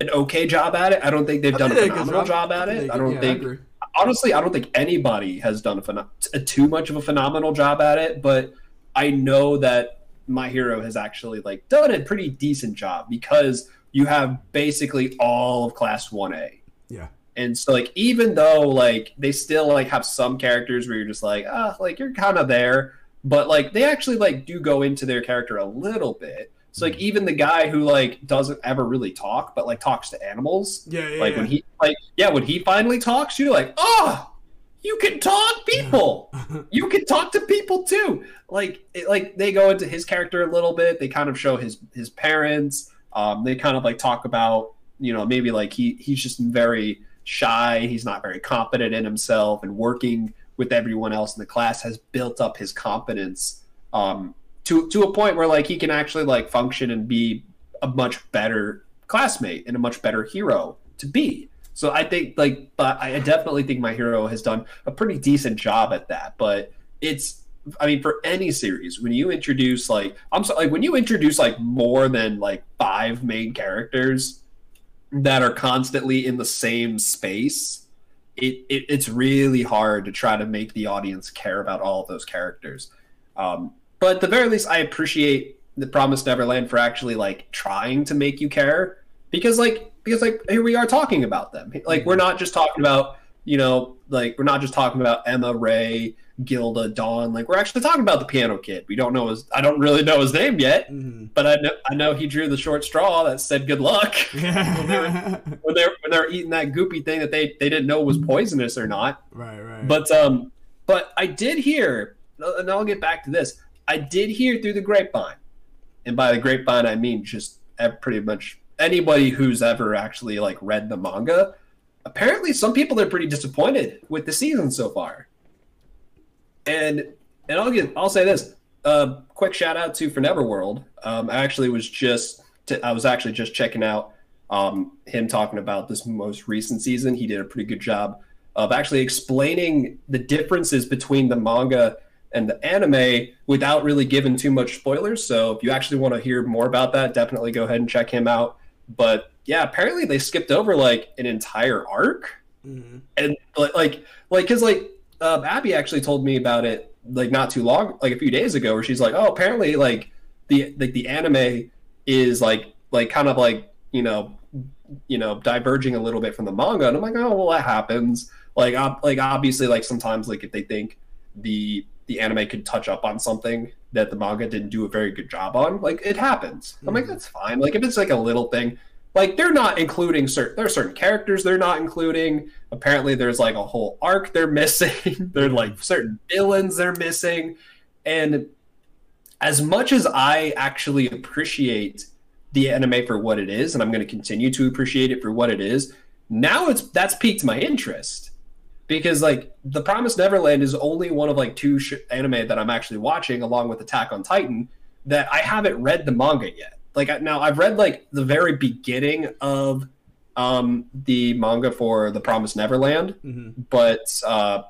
an okay job at it. I don't think they've I done a think a phenomenal job at I it. I don't yeah, think agree. honestly, I don't think anybody has done a, a too much of a phenomenal job at it, but I know that my hero has actually like done a pretty decent job because you have basically all of class 1A. Yeah. And so like even though like they still like have some characters where you're just like, ah, like you're kind of there, but like they actually like do go into their character a little bit. So like even the guy who like doesn't ever really talk, but like talks to animals, Yeah, yeah, like yeah. when he like yeah when he finally talks you're like oh you can talk people. You can talk to people too. Like it, like they go into his character a little bit. They kind of show his his parents. Um they kind of like talk about you know maybe like he he's just very shy he's not very confident in himself and working with everyone else in the class has built up his confidence um to to a point where like he can actually like function and be a much better classmate and a much better hero to be. So I think like but I definitely think my hero has done a pretty decent job at that. But it's I mean for any series when you introduce like I'm sorry like when you introduce like more than like five main characters that are constantly in the same space, it, it it's really hard to try to make the audience care about all of those characters. Um, but at the very least, I appreciate the Promised Neverland for actually like trying to make you care because like because like here we are talking about them. Like we're not just talking about you know like we're not just talking about Emma, Ray, Gilda, Don. Like we're actually talking about the Piano Kid. We don't know his I don't really know his name yet, Mhm. but I know I know he drew the short straw that said good luck Yeah. when they're when they're eating that goopy thing that they they didn't know was poisonous or not. right, right. But um, but I did hear, and I'll get back to this. I did hear through the grapevine, and by the grapevine I mean just pretty much anybody who's ever actually like read the manga. Apparently, some people are pretty disappointed with the season so far. And and I'll get I'll say this. Uh, quick shout out to For Neverworld. Um, I actually was just I was actually just checking out um, him talking about this most recent season. He did a pretty good job of actually explaining the differences between the manga and the anime without really giving too much spoilers. So if you actually want to hear more about that, definitely go ahead and check him out. But yeah, apparently they skipped over like an entire arc. Mhm. and like like like because like um, Abby actually told me about it like not too long like a few days ago where she's like oh apparently like the like the anime is like like kind of like you know you know diverging a little bit from the manga. And I'm like oh well that happens. Like ob- like obviously like sometimes like if they think the the anime could touch up on something that the manga didn't do a very good job on like it happens. I'm like Mhm. that's fine. Like if it's like a little thing like they're not including certain there are certain characters they're not including. Apparently there's like a whole arc they're missing. There are like certain villains they're missing. And as much as i actually appreciate the anime for what it is and i'm going to continue to appreciate it for what it is now it's that's piqued my interest. Because like the promised neverland is only one of like two sh- anime that i'm actually watching along with attack on titan that i haven't read the manga yet like I- now i've read like the very beginning of um the manga for the promised neverland Mhm. but uh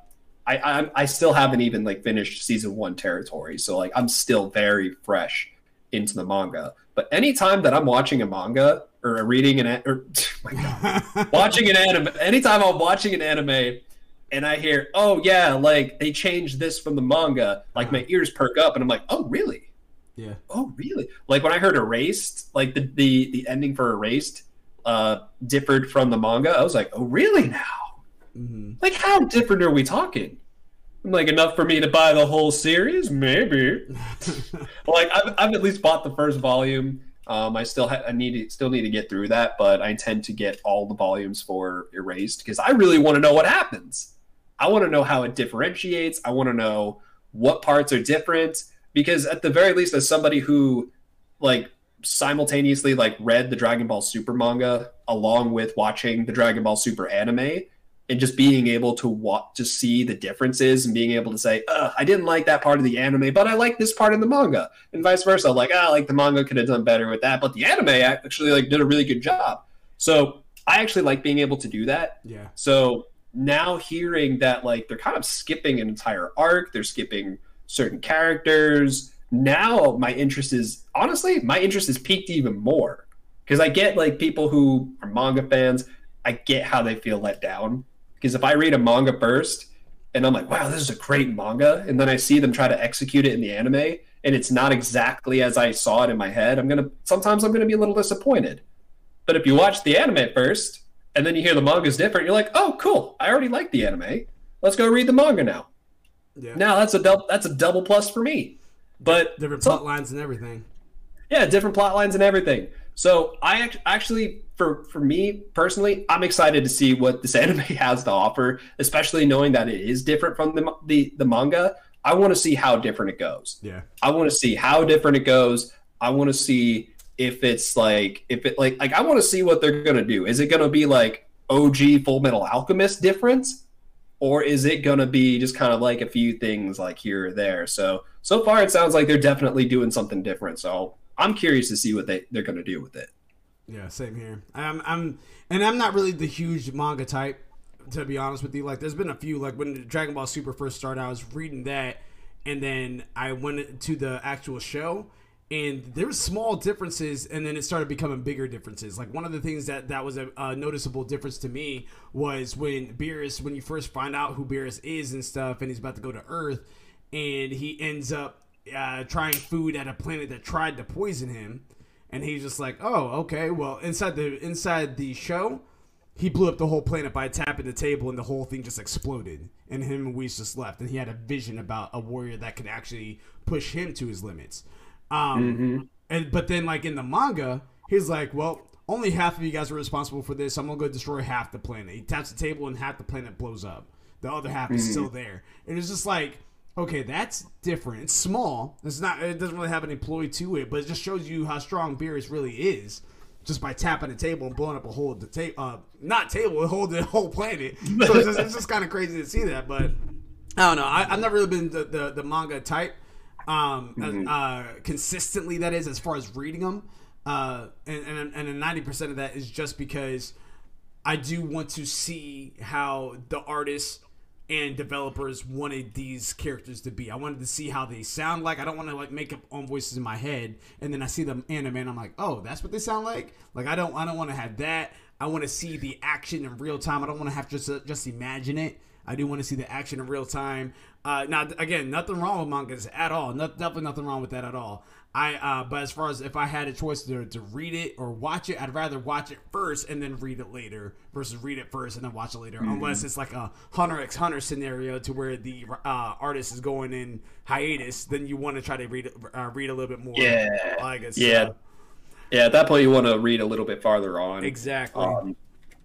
I, I i still haven't even like finished season one territory so like i'm still very fresh into the manga. But anytime that I'm watching a manga or reading an or my God, watching an anime, anytime I'm watching an anime and I hear, oh yeah, like they changed this from the manga, like my ears perk up and I'm like, oh really? Yeah. Oh really? Like when I heard Erased, like the the, the ending for Erased uh differed from the manga, I was like, oh really now? Mm-hmm. Like how different are we talking? Like enough for me to buy the whole series, maybe. like I've, I've at least bought the first volume. Um, I still ha- I need to, still need to get through that, but I intend to get all the volumes for Erased because I really want to know what happens. I want to know how it differentiates. I want to know what parts are different because at the very least, as somebody who like simultaneously like read the Dragon Ball Super manga along with watching the Dragon Ball Super anime, and just being able to watch to see the differences and being able to say i didn't like that part of the anime but i like this part in the manga and vice versa. Like ah, like the manga could have done better with that but the anime actually like did a really good job. So i actually like being able to do that. Yeah. So now hearing that like they're kind of skipping an entire arc they're skipping certain characters now my interest is honestly my interest is peaked even more because i get like people who are manga fans i get how they feel let down because if I read a manga first and I'm like, wow, this is a great manga, and then I see them try to execute it in the anime and it's not exactly as I saw it in my head, I'm gonna sometimes I'm gonna be a little disappointed. But if you watch the anime first and then you hear the manga is different, you're like, oh, cool, I already like the anime. Let's go read the manga now. Yeah. Now that's a double that's a double plus for me. But different plot lines and everything. Yeah, different plot lines and everything. So I actually, for for me personally, I'm excited to see what this anime has to offer, especially knowing that it is different from the the, the manga. I want to see how different it goes. Yeah, I want to see how different it goes. I want to see if it's like if it like like I want to see what they're gonna do. Is it gonna be like OG Full Metal Alchemist difference, or is it gonna be just kind of like a few things like here or there? So so far, it sounds like they're definitely doing something different. So I'm curious to see what they they're going to do with it. Yeah, same here. I'm I'm and I'm not really the huge manga type to be honest with you. Like there's been a few like when Dragon Ball Super first started, I was reading that and then I went to the actual show and there were small differences and then it started becoming bigger differences like one of the things that that was a, a, noticeable difference to me was when Beerus when you first find out who Beerus is and stuff and he's about to go to earth and he ends up uh, trying food at a planet that tried to poison him, and he's just like, "Oh, okay. Well, inside the inside the show, he blew up the whole planet by tapping the table, and the whole thing just exploded, and him and Whis just left, and he had a vision about a warrior that could actually push him to his limits. Um, mm-hmm. and but then like in the manga, he's like, "Well." Only half of you guys are responsible for this. I'm gonna go destroy half the planet. He taps the table and half the planet blows up. The other half mm-hmm. is still there. And it's just like Okay, that's different. It's small. It's not. It doesn't really have an employee to it, but it just shows you how strong Beerus really is, just by tapping the table and blowing up a whole the table. Uh, not table, hold the whole planet. So it's just, just kind of crazy to see that. But I don't know. I, have never really been the, the, the manga type, um, mm-hmm. uh, consistently. That is, as far as reading them, uh, and and and ninety percent of that is just because I do want to see how the artists and developers wanted these characters to be. I wanted to see how they sound like. I don't want to like make up own voices in my head, and then I see them anime, and I'm like, oh, that's what they sound like. Like I don't, I don't want to have that. I want to see the action in real time. I don't want to have to just uh, just imagine it. I do want to see the action in real time. Uh, now, again, nothing wrong with mangas at all. No, definitely nothing wrong with that at all. I uh, but as far as if I had a choice to, to read it or watch it, I'd rather watch it first and then read it later versus read it first and then watch it later. Mm-hmm. Unless it's like a Hunter x Hunter scenario to where the uh, artist is going in hiatus, then you want to try to read uh, read a little bit more. Yeah, I guess. Yeah, yeah. At that point, you want to read a little bit farther on. Exactly. Um,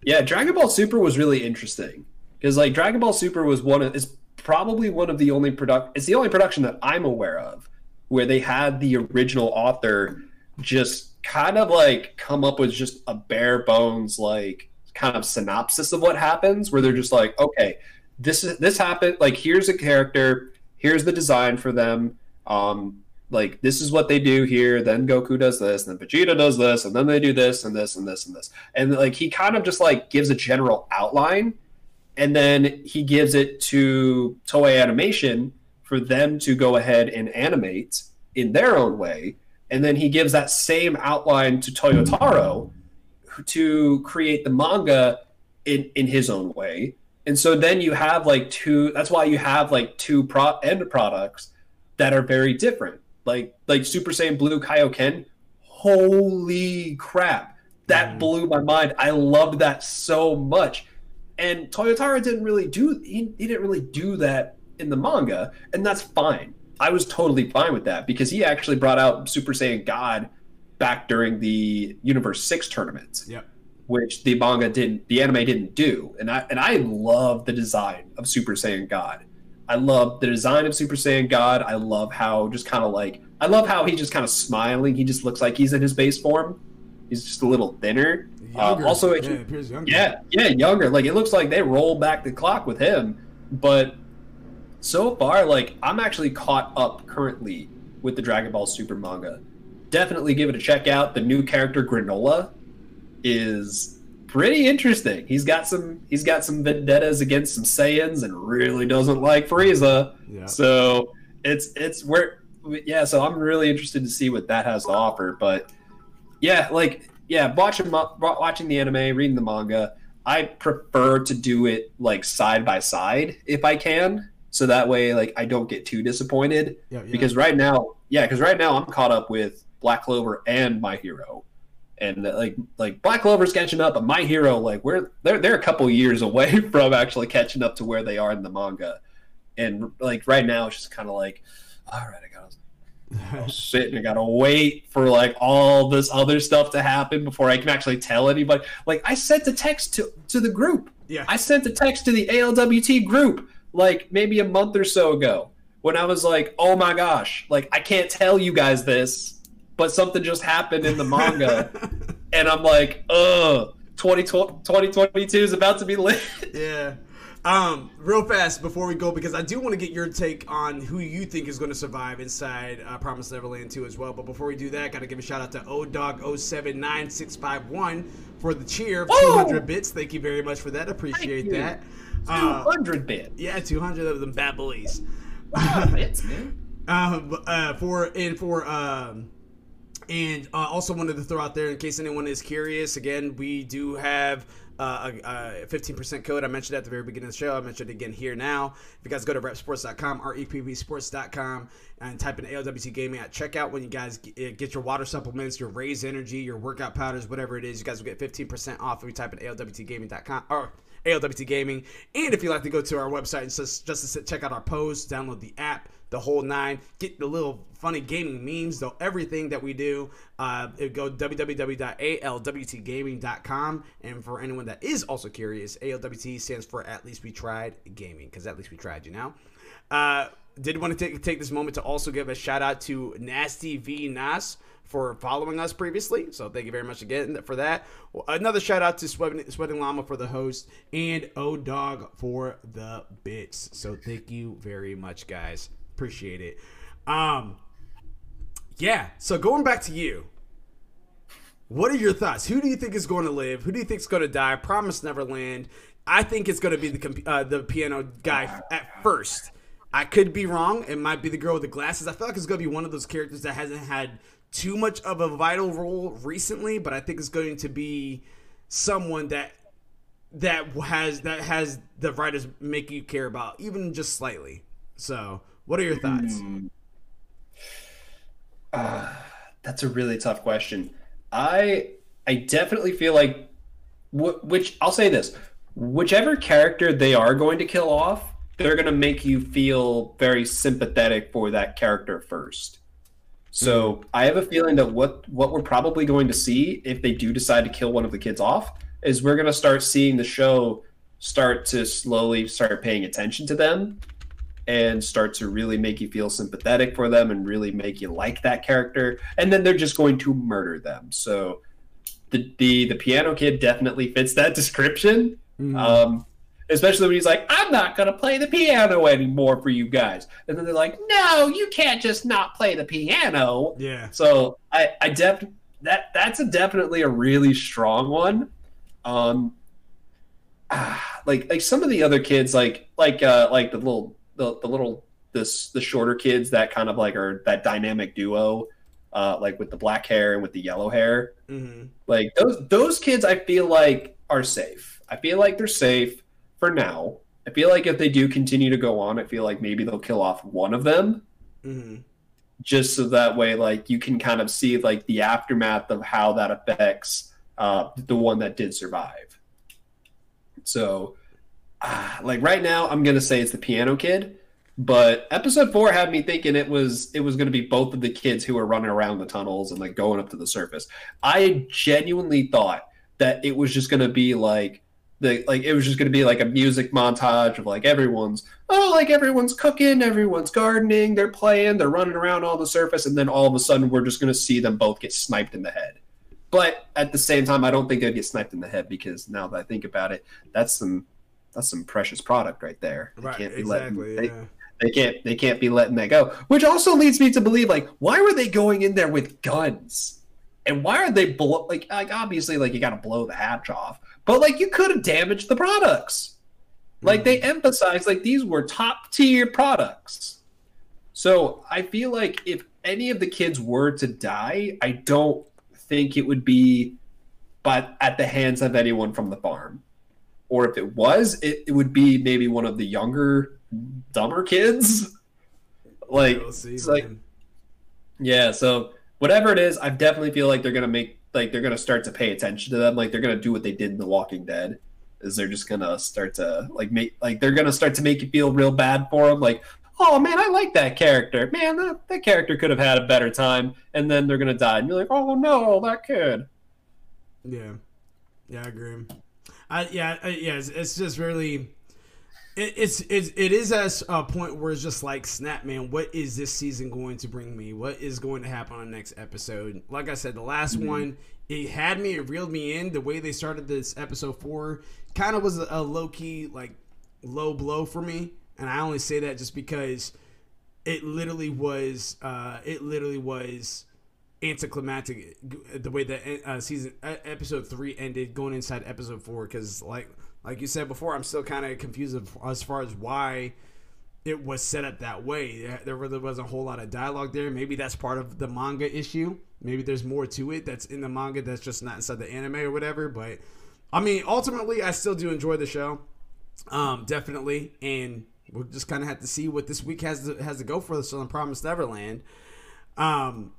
yeah, Dragon Ball Super was really interesting because like Dragon Ball Super was one of is probably one of the only product. It's the only production that I'm aware of where they had the original author just kind of like come up with just a bare bones like kind of synopsis of what happens where they're just like okay this is this happened like here's a character here's the design for them um like this is what they do here then goku does this and then vegeta does this and then they do this and this and this and this and like he kind of just like gives a general outline and then he gives it to toei animation for them to go ahead and animate in their own way. and then he gives that same outline to Toyotaro to create the manga in in his own way. And so then you have like two. That's why you have like two pro end products that are very different. Like like Super Saiyan Blue Kaioken. Holy crap! That mm. blew my mind. I loved that so much. And Toyotaro didn't really do he, he didn't really do that in the manga, and that's fine. I was totally fine with that because he actually brought out Super Saiyan God back during the Universe Six tournament. Yep. Which the manga didn't, the anime didn't do, and I and I love the design of Super Saiyan God. I love the design of Super Saiyan God. I love how just kind of like I love how he just kind of smiling. He just looks like he's in his base form. He's just a little thinner. Uh, also, yeah, yeah, yeah, younger. Like it looks like they roll back the clock with him. But so far, like I'm actually caught up currently with the Dragon Ball Super manga. Definitely give it a check out. The new character Granola is pretty interesting. He's got some he's got some vendettas against some Saiyans and really doesn't like Frieza. Yeah. So it's it's where yeah, so I'm really interested to see what that has to offer. But yeah, like yeah, watching watching the anime, reading the manga, I prefer to do it like side by side if I can, so that way like I don't get too disappointed. Yeah, yeah. Because right now, yeah, because right now I'm caught up with Black Clover and My Hero, and uh, like like Black Clover's catching up, but My Hero like we're they're they're a couple years away from actually catching up to where they are in the manga, and like right now it's just kind of like, all right, I got shit, I gotta wait for like all this other stuff to happen before I can actually tell anybody. Like I sent a text to to the group. Yeah. I sent a text to the ALWT group like maybe a month or so ago when I was like, oh my gosh, like I can't tell you guys this, but something just happened in the manga. and I'm like, ugh, 2022 is about to be lit. Yeah. Um, real fast before we go, because I do want to get your take on who you think is going to survive inside uh, Promise Neverland 2 as well. But before we do that, I got to give a shout out to ODog079651 for the cheer of 200 bits. Thank you very much for that. Appreciate that. 200 uh, bit. Yeah, 200 of them bad boys. bits, man. Um, uh, for and for um, and uh, also wanted to throw out there in case anyone is curious. Again, we do have uh, a, 15% code. I mentioned at the very beginning of the show. I mentioned it again here now. If you guys go to reppsports.com, reppsports.com, and type in ALWT Gaming at checkout, when you guys get your water supplements, your Raze Energy, your workout powders, whatever it is, you guys will get 15% off if you type in ALWTgaming.com or ALWT Gaming. And if you'd like to go to our website and just, just to check out our posts, download the app, the whole nine, get the little funny gaming memes, though everything that we do, uh, go www.alwtgaming.com. And for anyone that is also curious, ALWT stands for At Least We Tried Gaming, because at least we tried, you know. Uh, did want to take, take this moment to also give a shout out to Nasty V Nas for following us previously. So thank you very much again for that. Another shout out to Sweating, Llama for the host and O Dog for the bits. So thank you very much, guys. Appreciate it. Um, yeah. So going back to you. What are your thoughts? Who do you think is going to live? Who do you think is going to die? Promise Neverland. I think it's going to be the uh, the piano guy at first. I could be wrong. It might be the girl with the glasses. I feel like it's going to be one of those characters that hasn't had too much of a vital role recently, but I think it's going to be someone that that has that has the writers make you care about, even just slightly. So, what are your thoughts? Mm. Uh, that's a really tough question. I I definitely feel like which I'll say this, whichever character they are going to kill off, they're going to make you feel very sympathetic for that character first. So mm-hmm. I have a feeling that what what we're probably going to see if they do decide to kill one of the kids off is we're going to start seeing the show start to slowly start paying attention to them and start to really make you feel sympathetic for them and really make you like that character and then they're just going to murder them so the the, the piano kid definitely fits that description mm-hmm. um, especially when he's like, I'm not going to play the piano anymore for you guys. And then they're like, no, you can't just not play the piano. Yeah. So I, I def that that's a definitely a really strong one. Um, ah, like like some of the other kids, like like uh like the little the, the little this the shorter kids that kind of like are that dynamic duo. uh, like with the black hair and with the yellow hair. Mm-hmm. Like those those kids, I feel like are safe. I feel like they're safe for now. I feel like if they do continue to go on, I feel like maybe they'll kill off one of them, Mm-hmm. just so that way, like you can kind of see like the aftermath of how that affects uh, the one that did survive. So, ah, like right now, I'm gonna say it's the piano kid, but episode four had me thinking it was it was gonna be both of the kids who were running around the tunnels and like going up to the surface. I genuinely thought that it was just gonna be like the like it was just gonna be like a music montage of like everyone's oh like everyone's cooking, everyone's gardening, they're playing, they're running around on the surface, and then all of a sudden we're just gonna see them both get sniped in the head. But at the same time, I don't think they'd get sniped in the head because now that I think about it, that's some that's some precious product right there. They Right. can't be Exactly. letting, yeah. they, they can't they can't be letting that go. Which also leads me to believe like why were they going in there with guns? And why are they blow like like obviously like you got to blow the hatch off, but like you could have damaged the products. Like they mm-hmm. emphasized like these were top tier products. So I feel like if any of the kids were to die, I don't think it would be but at the hands of anyone from the farm. Or if it was, it, it would be maybe one of the younger, dumber kids. Like see, it's like yeah, so whatever it is, I definitely feel like they're gonna make like they're gonna start to pay attention to them. Like they're gonna do what they did in The Walking Dead. Is they're just gonna start to like make like they're gonna start to make you feel real bad for them. Like, oh man, I like that character. Man, that, that character could have had a better time. And then they're gonna die, and you're like, oh no, that kid. Yeah, yeah, I agree. I yeah, I, yeah. It's, it's just really, it, it's it's it is at a point where it's just like, snap, man. What is this season going to bring me? What is going to happen on the next episode? Like I said, the last one, it had me, it reeled me in. The way they started this episode four kind of was a, a low key like low blow for me, and I only say that just because it literally was, uh, it literally was anticlimactic the way that uh, season uh, episode three ended going inside episode four because like like you said before i'm still kind of confused as far as why it was set up that way. There- really wasn't a whole lot of dialogue there. Maybe that's part of the manga issue. Maybe there's more to it that's in the manga that's just not inside the anime or whatever but i mean ultimately i still do enjoy the show. Um definitely and we'll just kind of have to see what this week has to has to go for us on promised neverland. Um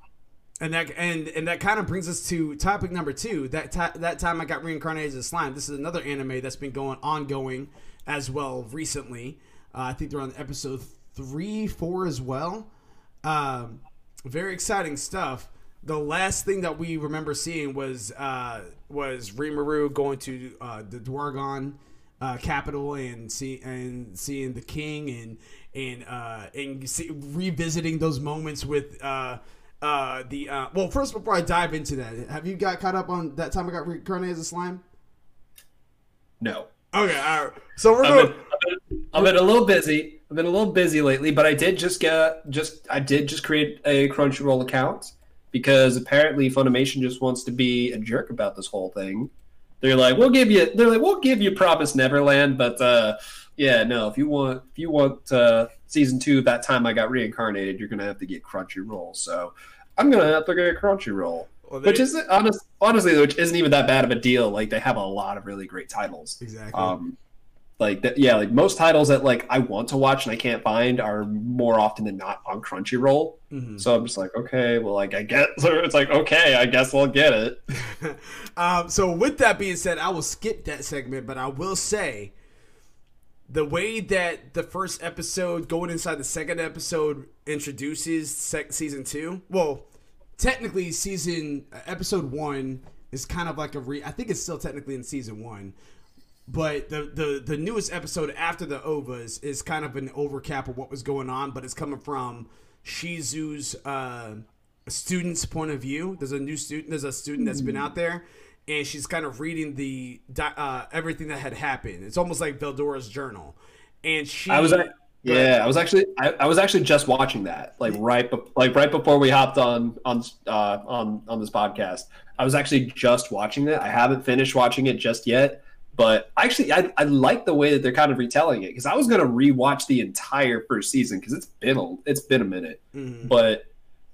and that and and that kind of brings us to topic number two. That that time I got reincarnated as a slime. This is another anime that's been going ongoing as well recently. Uh, I think they're on episode three, four as well. Um, very exciting stuff. The last thing that we remember seeing was uh, was Rimuru going to uh, the Dwargon uh, capital and see and seeing the king and and uh, and see, revisiting those moments with uh, uh, the uh, well. First, before I dive into that, have you got caught up on that time I got reincarnated as a slime? No. Okay, all right. So we're I've going. been, I've, been, I've been a little busy. I've been a little busy lately, but I did just get just I did just create a Crunchyroll account because apparently Funimation just wants to be a jerk about this whole thing. They're like, we'll give you. They're like, we'll give you Promise Neverland, but uh, yeah, no. If you want, if you want uh, season two, that time I got reincarnated, you're gonna have to get Crunchyroll. So I'm gonna have to get Crunchyroll, Well, they- which is honest, honestly, which isn't even that bad of a deal. Like they have a lot of really great titles. exactly. Um, like that, yeah, like most titles that like I want to watch and I can't find are more often than not on Crunchyroll. Mhm. So I'm just like, okay, well, like I get, so it's like, okay, I guess I'll get it. um, so with that being said, I will skip that segment, but I will say the way that the first episode going inside the second episode introduces sec- season two. Well, technically, season uh, episode one is kind of like a re. I think it's still technically in season one. But the, the the newest episode after the ovas is kind of an overcap of what was going on, but it's coming from Shizu's uh, student's point of view. There's a new student. There's a student that's been out there, and she's kind of reading the uh, everything that had happened. It's almost like Veldora's journal, and she. I was, like, yeah, I was actually, I, I was actually just watching that, like right, be- like right before we hopped on on uh, on on this podcast. I was actually just watching that. I haven't finished watching it just yet, but actually, I, I like the way that they're kind of retelling it because I was gonna rewatch the entire first season because it's been a it's been a minute. Mhm. but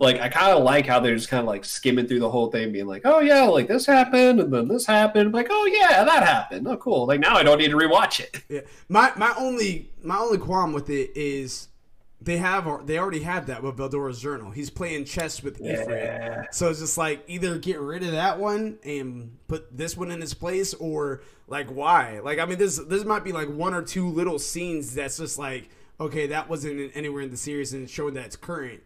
like I kind of like how they're just kind of like skimming through the whole thing, being like, "Oh yeah, like this happened, and then this happened." like, "Oh yeah, that happened. Oh cool." Like now I don't need to rewatch it. Yeah. My my only my only qualm with it is they have they already have that with Veldora's journal. He's playing chess with Yeah. Ifrit, so it's just like either get rid of that one and put this one in its place, or like why? Like I mean, this this might be like one or two little scenes that's just like okay, that wasn't anywhere in the series and it's showing that it's current,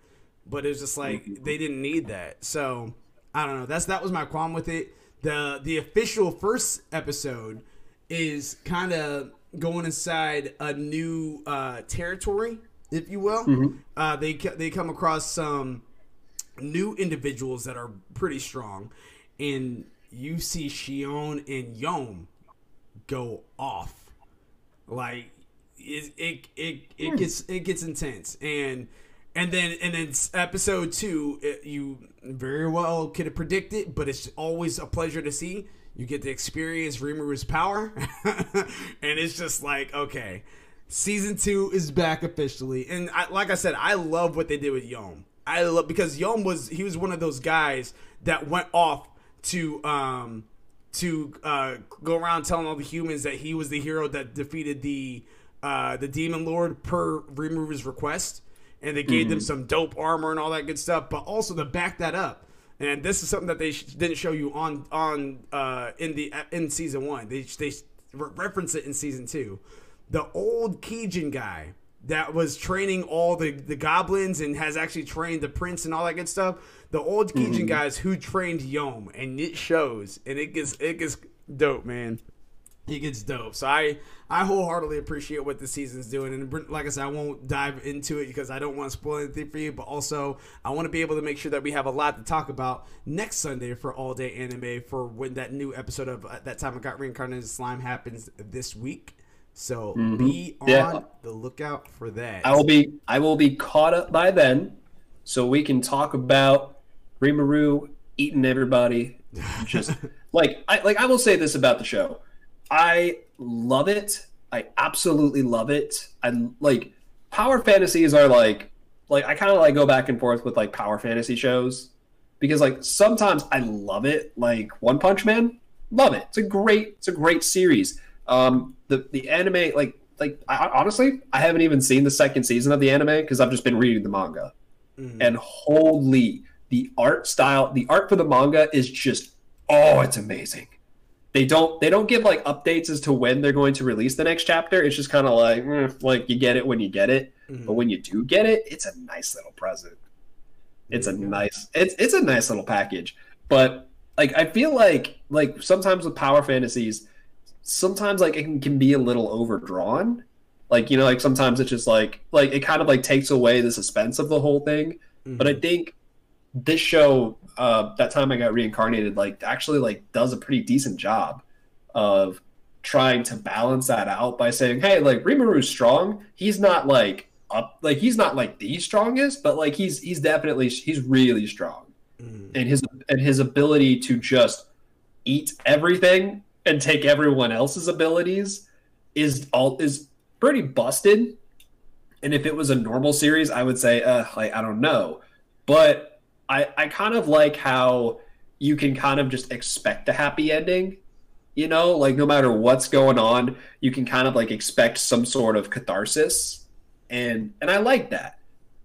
but it's just like they didn't need that. So I don't know. That's that was my qualm with it. The the official first episode is kind of going inside a new uh, territory, if you will. Uh, they they come across some new individuals that are pretty strong, and you see Shion and Yom go off, like it it it, it gets it gets intense and. And then, and then episode two, it, you very well could have predicted, but it's always a pleasure to see. You get to experience Rimuru's power, and it's just like, okay, season two is back officially. And I, like I said, I love what they did with Yom. I love because Yom was he was one of those guys that went off to um to uh go around telling all the humans that he was the hero that defeated the uh the demon lord per Rimuru's request and they gave them mm-hmm. some dope armor and all that good stuff but also to back that up and this is something that they sh- didn't show you on on uh in the uh, in season 1 they they re- reference it in season 2 the old Kijin guy that was training all the, the goblins and has actually trained the prince and all that good stuff. The old Kijin mm-hmm. guys who trained Yom, and it shows, and it gets it gets dope, man. It gets dope. So I I wholeheartedly appreciate what the season's doing, and like I said, I won't dive into it because I don't want to spoil anything for you. But also, I want to be able to make sure that we have a lot to talk about next Sunday for All Day Anime for when that new episode of uh, that time I got reincarnated slime happens this week. So be on Yeah. the lookout for that. I will be I will be caught up by then, so we can talk about Rimuru eating everybody. Just like I like I will say this about the show. I love it. I absolutely love it. I like power fantasies are like like I kind of like go back and forth with like power fantasy shows because like sometimes I love it. Like One Punch Man, love it. It's a great it's a great series. Um, the the anime like like I, honestly I haven't even seen the second season of the anime because I've just been reading the manga, Mhm. and holy the art style the art for the manga is just oh it's amazing. They don't they don't give like updates as to when they're going to release the next chapter. It's just kind of like mm, like you get it when you get it, Mhm. but when you do get it, it's a nice little present. It's a nice it's it's a nice little package. But like I feel like like sometimes with power fantasies, sometimes like it can, can be a little overdrawn. Like you know, like sometimes it's just like like it kind of like takes away the suspense of the whole thing. But I think this show, uh, that time I got reincarnated, like actually like does a pretty decent job of trying to balance that out by saying, hey, like Rimuru's strong. He's not like up, like he's not like the strongest, but like he's he's definitely he's really strong, Mhm. and his and his ability to just eat everything and take everyone else's abilities is all is pretty busted. And if it was a normal series, I would say, uh, like I don't know, but I I kind of like how you can kind of just expect a happy ending. You know, like no matter what's going on, you can kind of like expect some sort of catharsis, and and I like that.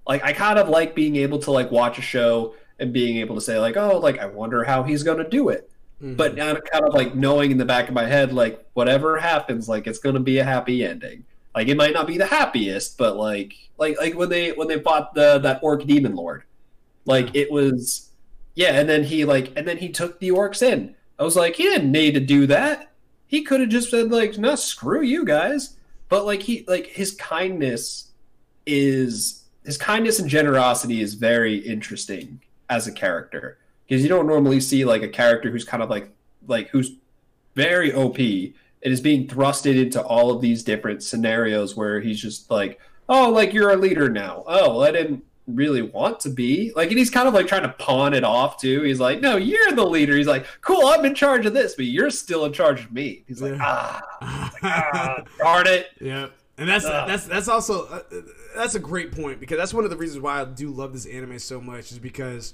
Like I kind of like being able to like watch a show and being able to say like, oh, like I wonder how he's gonna do it Mhm. but now kind of like knowing in the back of my head like whatever happens like it's going to be a happy ending like it might not be the happiest but like like like when they when they fought the that orc demon lord like it was yeah and then he like and then he took the orcs in. I was like he didn't need to do that. He could have just said like no screw you guys. But like he like his kindness is his kindness and generosity is very interesting as a character. Because you don't normally see like a character who's kind of like like who's very OP and is being thrusted into all of these different scenarios where he's just like, oh, like you're a leader now. Oh, I didn't really want to be like, and he's kind of like trying to pawn it off too. He's like, no, you're the leader. He's like, cool, I'm in charge of this, but you're still in charge of me. He's like, Yeah. ah, ah darn it. Yep. And that's uh, that's that's also uh, that's a great point because that's one of the reasons why I do love this anime so much is because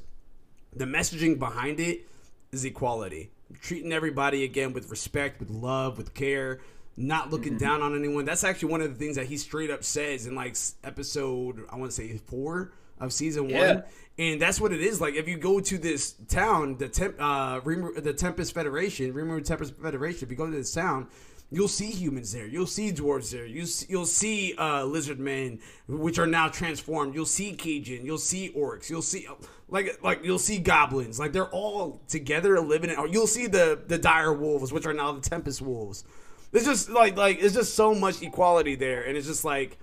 the messaging behind it is equality, treating everybody again with respect, with love, with care, not looking mm-hmm. down on anyone. That's actually one of the things that he straight up says in like episode I want to say four of season yeah. one, and that's what it is. Like if you go to this town, the temp, uh, the Tempest Federation, Rimuru Tempest Federation. If you go to this town, you'll see humans there. You'll see dwarves there. You you'll see uh, lizard men, which are now transformed. You'll see Kijin. You'll see orcs. You'll see like like you'll see goblins. Like they're all together living. In, you'll see the the dire wolves, which are now the Tempest wolves. It's just like like it's just so much equality there, and it's just like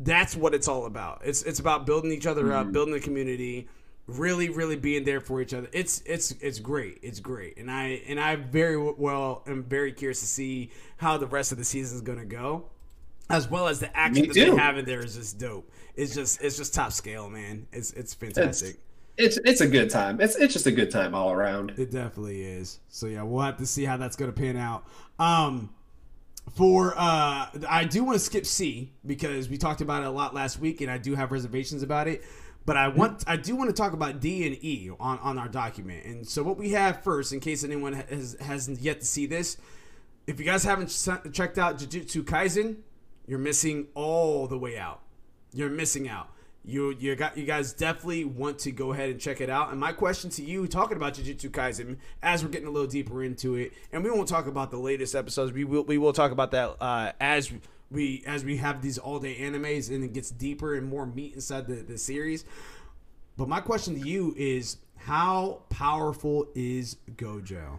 that's what it's all about. It's it's about building each other mm-hmm. up, building the community, really really being there for each other. It's it's it's great. It's great. And I and I very well am very curious to see how the rest of the season is going to go. As well as the action that they have in there is just dope. It's just it's just top scale, man. It's it's fantastic. It's, it's it's a good time. It's it's just a good time all around. It definitely is. So yeah, we'll have to see how that's going to pan out. Um for uh I do want to skip C because we talked about it a lot last week and I do have reservations about it. But I want I do want to talk about D and E on, on our document. And so what we have first, in case anyone has hasn't yet to see this, if you guys haven't checked out Jujutsu Kaisen, you're missing all the way out. You're missing out you you got you guys definitely want to go ahead and check it out. And my question to you, talking about Jujutsu Kaisen, as we're getting a little deeper into it, and we won't talk about the latest episodes. We will we will talk about that uh, as we as we have these all day animes and it gets deeper and more meat inside the, the series. But my question to you is, how powerful is Gojo?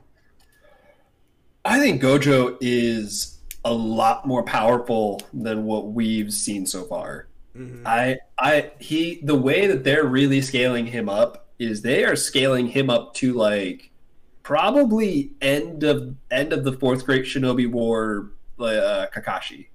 I think Gojo is a lot more powerful than what we've seen so far. Mm-hmm. I I he the way that they're really scaling him up is they are scaling him up to like probably end of end of the fourth great shinobi war uh, Kakashi.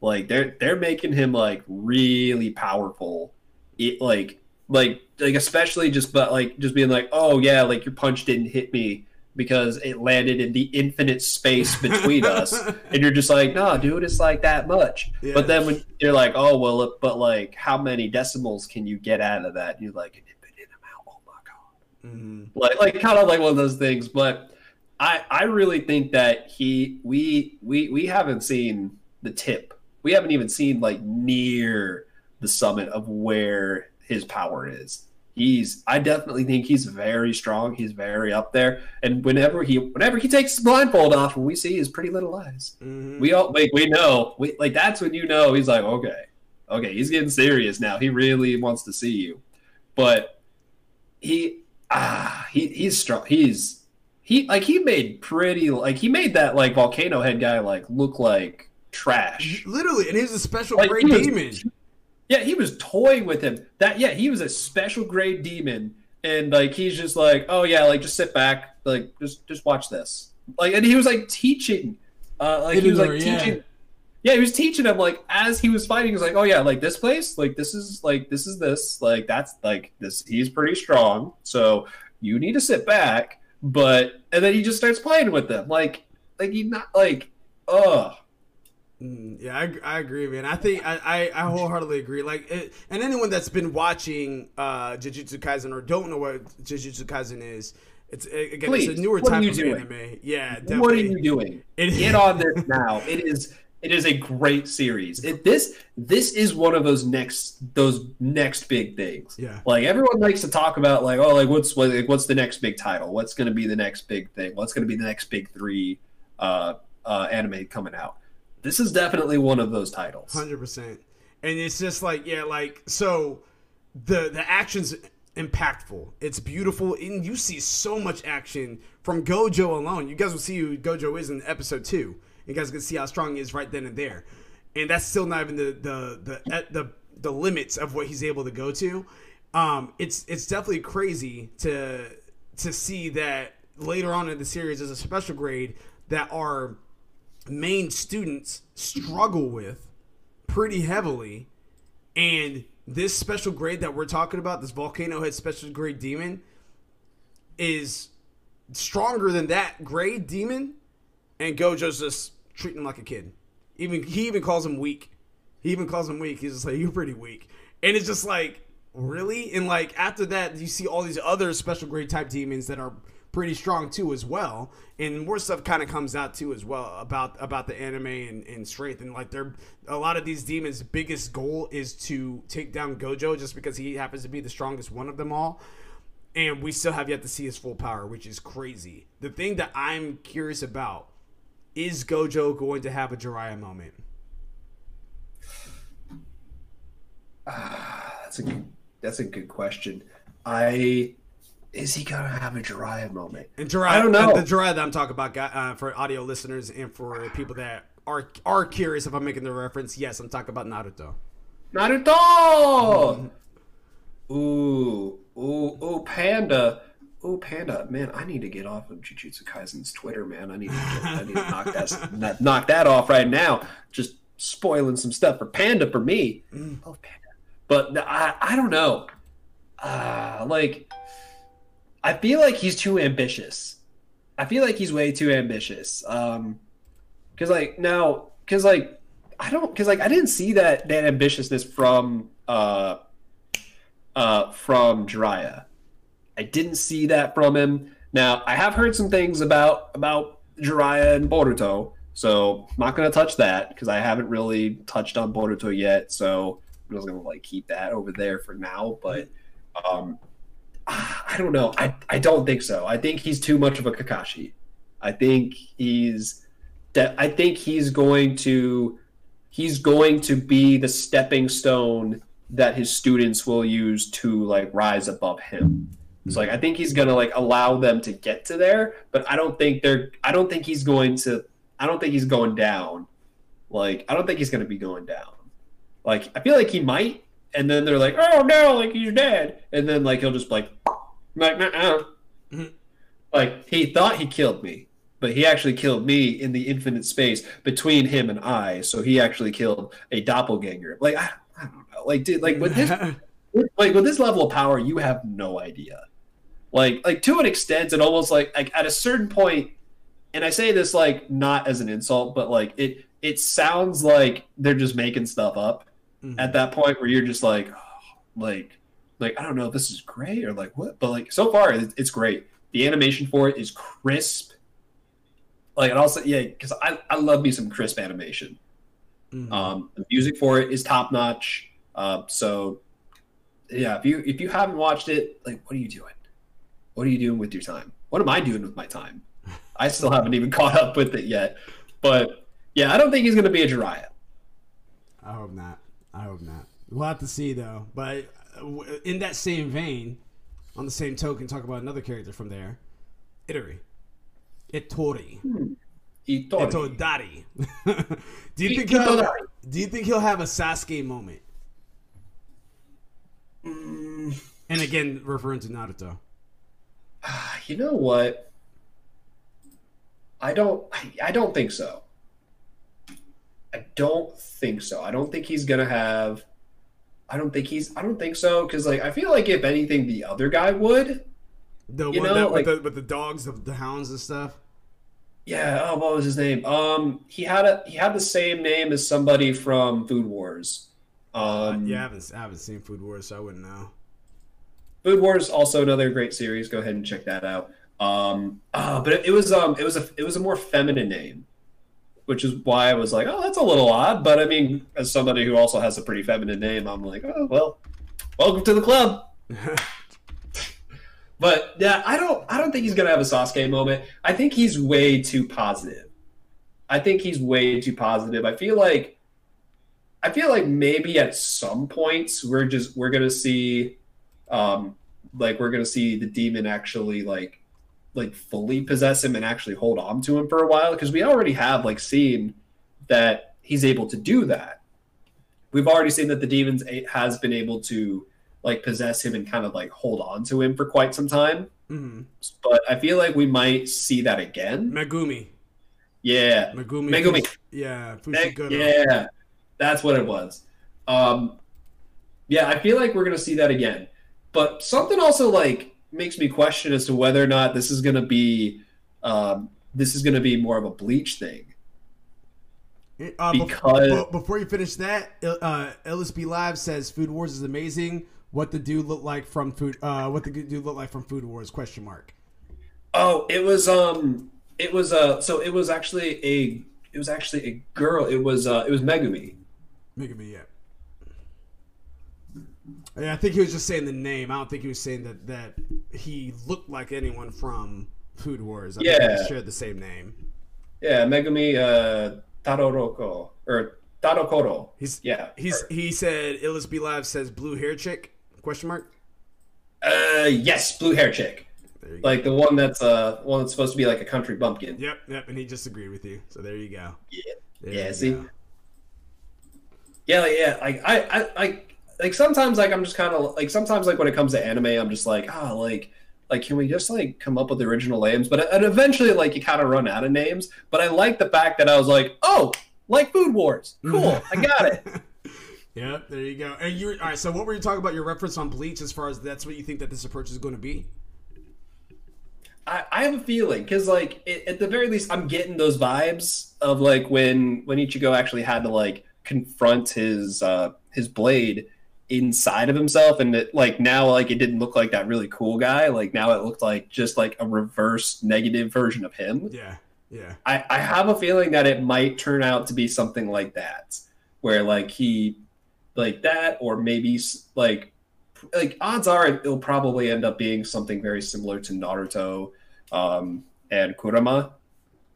Like they're they're making him like really powerful. It like like like especially just but like just being like oh yeah like your punch didn't hit me because it landed in the infinite space between us. And you're just like, no, dude, it's like that much. Yeah. But then when you're like, oh, well, but like, how many decimals can you get out of that? And you're like, an infinite amount. Oh my God. Mm-hmm. Like, like kind of like one of those things. But I, I really think that he, we, we, we haven't seen the tip. We haven't even seen like near the summit of where his power is he's I definitely think he's very strong. He's very up there. And whenever he whenever he takes his blindfold off and we see his pretty little eyes, mm-hmm. we all like we know we like that's when you know he's like okay, okay, he's getting serious now. He really wants to see you, but he ah he he's strong. He's he like he made pretty like he made that like volcano head guy like look like trash. Literally, and he's a special like, great demon. Yeah, he was toying with him. That yeah, he was a special grade demon, and like he's just like, oh yeah, like just sit back, like just just watch this. Like, and he was like teaching, uh, like he was like teaching. Yeah. he was teaching him like as he was fighting. He was like, oh yeah, like this place, like this is like this is this, like that's like this. He's pretty strong, so you need to sit back. But and then he just starts playing with them, like like he not like, ugh yeah, I, I agree, man. I think I, I, I wholeheartedly agree. Like, it, and anyone that's been watching uh, Jujutsu Kaisen or don't know what Jujutsu Kaisen is, it's again Please, it's a newer type of doing? anime. Yeah, definitely. What are you doing? It, Get on this now. It is it is a great series. It, this this is one of those next those next big things. Yeah, like everyone likes to talk about like oh like what's what, like, what's the next big title? What's going to be the next big thing? What's going to be the next big three uh, uh, anime coming out? This is definitely one of those titles. Hundred percent. And it's just like yeah, like so the the action's impactful. It's beautiful, and you see so much action from Gojo alone. You guys will see who Gojo is in episode two. You guys can see how strong he is right then and there, and that's still not even the the the the, the limits of what he's able to go to. Um, it's it's definitely crazy to to see that later on in the series there's a special grade that are main students struggle with pretty heavily. And this special grade that we're talking about, this volcano head special grade demon, is stronger than that grade demon. And Gojo's just treating him like a kid. Even he even calls him weak. He even calls him weak. He's just like, you're pretty weak. And it's just like, really? And like after that, you see all these other special grade type demons that are pretty strong too as well. And more stuff kind of comes out too as well about about the anime and, and strength. And like they're a lot of these demons' biggest goal is to take down Gojo just because he happens to be the strongest one of them all. And we still have yet to see his full power, which is crazy. The thing that I'm curious about is Gojo going to have a Jiraiya moment? Uh, that's a that's a good question. I is he gonna have a Jiraiya moment? And Jiraiya, I don't know. The Jiraiya that I'm talking about, uh, for audio listeners and for people that are are curious if I'm making the reference, yes, I'm talking about Naruto. Naruto. Mm-hmm. Ooh, ooh, ooh, Panda. Oh, Panda, man, I need to get off of Jujutsu Kaisen's Twitter, man. I need to, get, I need to knock that knock that off right now. Just spoiling some stuff for Panda for me. Mm. Oh, Panda. But I, I don't know. Uh, like, I feel like he's too ambitious. I feel like he's way too ambitious. Um, because like now, because like I don't, because like I didn't see that that ambitiousness from uh, uh, from Jiraiya. I didn't see that from him. Now, I have heard some things about about Jiraiya and Boruto, so I'm not gonna touch that because I haven't really touched on Boruto yet. So I'm just gonna like keep that over there for now. But um, I don't know. I I don't think so. I think he's too much of a Kakashi. I think he's that. I think he's going to he's going to be the stepping stone that his students will use to like rise above him. So like I think he's gonna like allow them to get to there, but I don't think they're I don't think he's going to I don't think he's going down. Like I don't think he's gonna be going down. Like I feel like he might, and then they're like, oh no, like he's dead, and then like he'll just like like nah. Mm-hmm. Like he thought he killed me, but he actually killed me in the infinite space between him and I. So he actually killed a doppelganger. Like I, I don't know. Like dude, like with this like with this level of power, you have no idea. Like like to an extent, it almost like like at a certain point, and I say this like not as an insult, but like it it sounds like they're just making stuff up mm-hmm. at that point where you're just like oh, like like I don't know if this is great or like what, but like so far it's great. The animation for it is crisp. Like and also yeah, because I I love me some crisp animation. Mm-hmm. Um, the music for it is top notch. Uh, so yeah, if you if you haven't watched it, like what are you doing? what are you doing with your time? What am I doing with my time? I still haven't even caught up with it yet. But yeah, I don't think he's going to be a Jiraiya. I hope not. I hope not. We'll have to see though. But uh, in that same vein, on the same token, talk about another character from there, Itari, Ittori. Hmm. Ittori. Itodari. do you think he'll, do you think he'll have a Sasuke moment? Mm. And again, referring to Naruto. You know what? I don't. I, I don't think so. I don't think so. I don't think he's gonna have. I don't think he's. I don't think so because like I feel like if anything, the other guy would. The you one know, that like, with, the, with the dogs, the, the hounds and stuff. Yeah. Oh, what was his name? Um, he had a he had the same name as somebody from Food Wars. Um, yeah, I haven't I haven't seen Food Wars, so I wouldn't know. Food Wars also another great series. Go ahead and check that out. Um, uh, but it, it, was um, it was a it was a more feminine name, which is why I was like, oh, that's a little odd. But I mean, as somebody who also has a pretty feminine name, I'm like, oh well, welcome to the club. but yeah, I don't I don't think he's gonna have a Sasuke moment. I think he's way too positive. I think he's way too positive. I feel like I feel like maybe at some points we're just we're gonna see um, like we're gonna see the demon actually like like fully possess him and actually hold on to him for a while because we already have like seen that he's able to do that. We've already seen that the demons has been able to like possess him and kind of like hold on to him for quite some time. Mm-hmm. But I feel like we might see that again. Megumi. Yeah. Megumi. Megumi. Fush- yeah. Fushiguro. Yeah. That's what it was. Um, yeah, I feel like we're gonna see that again. But something also like makes me question as to whether or not this is going to be um, this is going to be more of a bleach thing. Uh, because before, before you finish that, uh, LSB Live says Food Wars is amazing. What the dude look like from Food? Uh, what the dude look like from Food Wars? Question mark. Oh, it was um, it was uh, so it was actually a, it was actually a girl. It was uh, it was Megumi. Megumi, yeah. Yeah, I think he was just saying the name. I don't think he was saying that that he looked like anyone from Food Wars. I yeah, think shared the same name. Yeah, Megumi uh, Tadoroko or Tadokoro. He's yeah. He's he said LSB Live says blue hair chick question mark. Uh, yes, blue hair chick. Like the one that's uh one that's supposed to be like a country bumpkin. Yep, yep, and he just agreed with you. So there you go. Yeah, there yeah. See, go. yeah, yeah. Like I, I, I like sometimes like I'm just kind of like sometimes like when it comes to anime, I'm just like ah oh, like like can we just like come up with original names? But and eventually like you kind of run out of names. But I like the fact that I was like oh like Food Wars, cool, I got it. Yeah, there you go. And you all right? So what were you talking about? Your reference on Bleach, as far as that's what you think that this approach is going to be? I, I have a feeling because, like, it, at the very least, I'm getting those vibes of like when when Ichigo actually had to like confront his uh his blade inside of himself and it like now like it didn't look like that really cool guy. Like now it looked like just like a reverse negative version of him. Yeah yeah. I i have a feeling that it might turn out to be something like that where like he like that or maybe like like odds are it'll probably end up being something very similar to naruto um and kurama.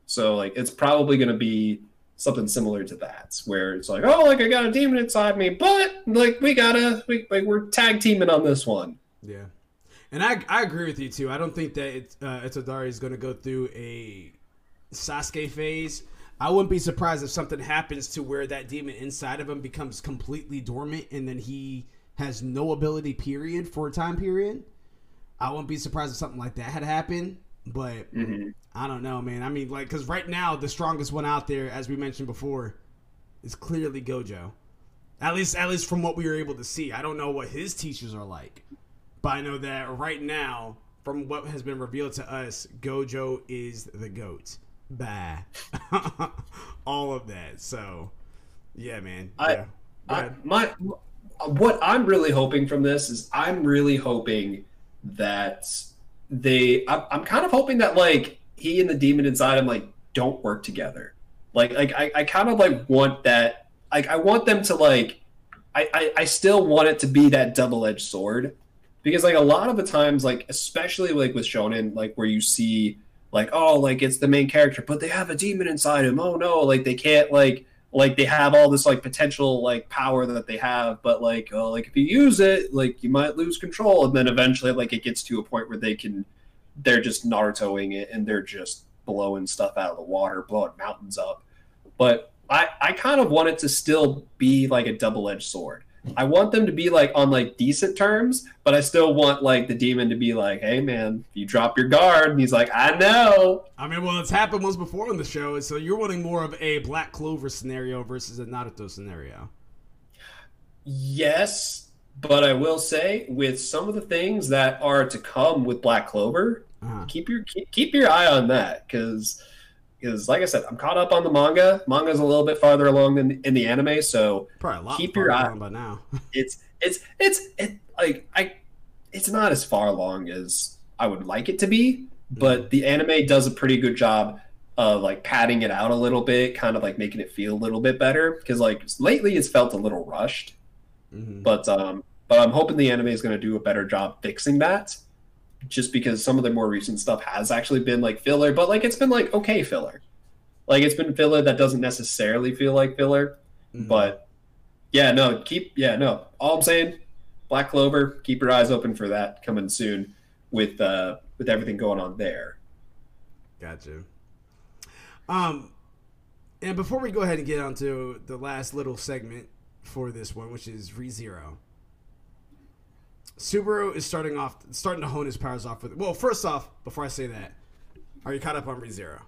So like it's probably going to be something similar to that, where it's like, oh, like I got a demon inside me, but like we gotta, we like we're tag teaming on this one. Yeah, and I I agree with you too. I don't think that it's uh, Itadori is going to go through a Sasuke phase. I wouldn't be surprised if something happens to where that demon inside of him becomes completely dormant, and then he has no ability period for a time period. I wouldn't be surprised if something like that had happened. But mm-hmm. I don't know, man. I mean, like, because right now the strongest one out there, as we mentioned before, is clearly Gojo. At least, at least from what we were able to see. I don't know what his teachers are like, but I know that right now, from what has been revealed to us, Gojo is the goat. Bah, all of that. So, yeah, man. I, yeah. I, my, what I'm really hoping from this is I'm really hoping that they I'm, I'm kind of hoping that like he and the demon inside him like don't work together. Like like i, I kind of like want that like i want them to like I, I i still want it to be that double-edged sword. Because like a lot of the times like especially like with shonen like where you see like oh like it's the main character but they have a demon inside him. Oh no like they can't like like they have all this like potential like power that they have but like oh like if you use it like you might lose control and then eventually like it gets to a point where they can they're just narutoing it and they're just blowing stuff out of the water blowing mountains up. But i i kind of want it to still be like a double-edged sword I want them to be like on like decent terms, but I still want like the demon to be like, "Hey man, you drop your guard," and he's like, "I know." I mean, well, it's happened once before on the show, so you're wanting more of a Black Clover scenario versus a Naruto scenario. Yes, but I will say with some of the things that are to come with Black Clover, uh-huh. keep your keep, keep your eye on that because because like I said, I'm caught up on the manga. Manga's a little bit farther along than in the anime, so keep your eye. By now, it's it's it's it like I, it's not as far along as I would like it to be, but mm. the anime does a pretty good job of like padding it out a little bit, kind of like making it feel a little bit better. Because like lately, it's felt a little rushed, mm-hmm. but um, but I'm hoping the anime is going to do a better job fixing that just because some of the more recent stuff has actually been like filler, but like it's been like okay filler. Like it's been filler that doesn't necessarily feel like filler. Mm-hmm. But yeah, no, keep yeah, no. All I'm saying, Black Clover, keep your eyes open for that coming soon with uh with everything going on there. Gotcha. Um and before we go ahead and get on to the last little segment for this one, which is ReZero. Subaru is starting off, starting to hone his powers off with. Well, first off, before I say that, are you caught up on ReZero?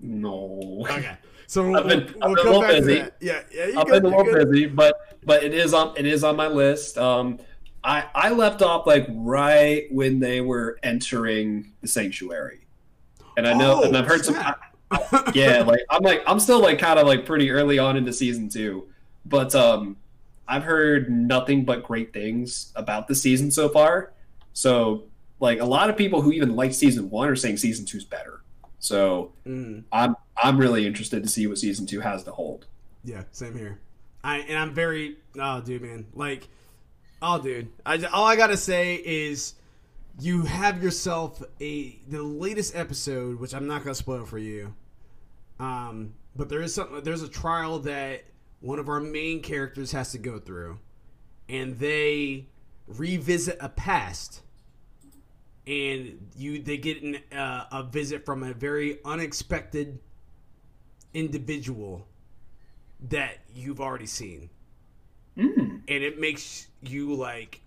No. Okay. So we'll, I've been, we'll, we'll come back busy. to. Yeah, yeah. I've good, been a little good. busy, but but it is on it is on my list. Um, I I left off like right when they were entering the sanctuary, and I know, oh, and I've heard snap. some. yeah, like I'm like I'm still like kind of like pretty early on into season two, but um, I've heard nothing but great things about the season so far. So like a lot of people who even like season one are saying season two's better. So mm. I'm I'm really interested to see what season two has to hold. Yeah, same here. I and I'm very oh dude man like oh dude I all I gotta say is you have yourself a the latest episode which I'm not gonna spoil for you um but there is something there's a trial that one of our main characters has to go through and they revisit a past and you they get an, uh, a visit from a very unexpected individual that you've already seen. Mm. And it makes you like,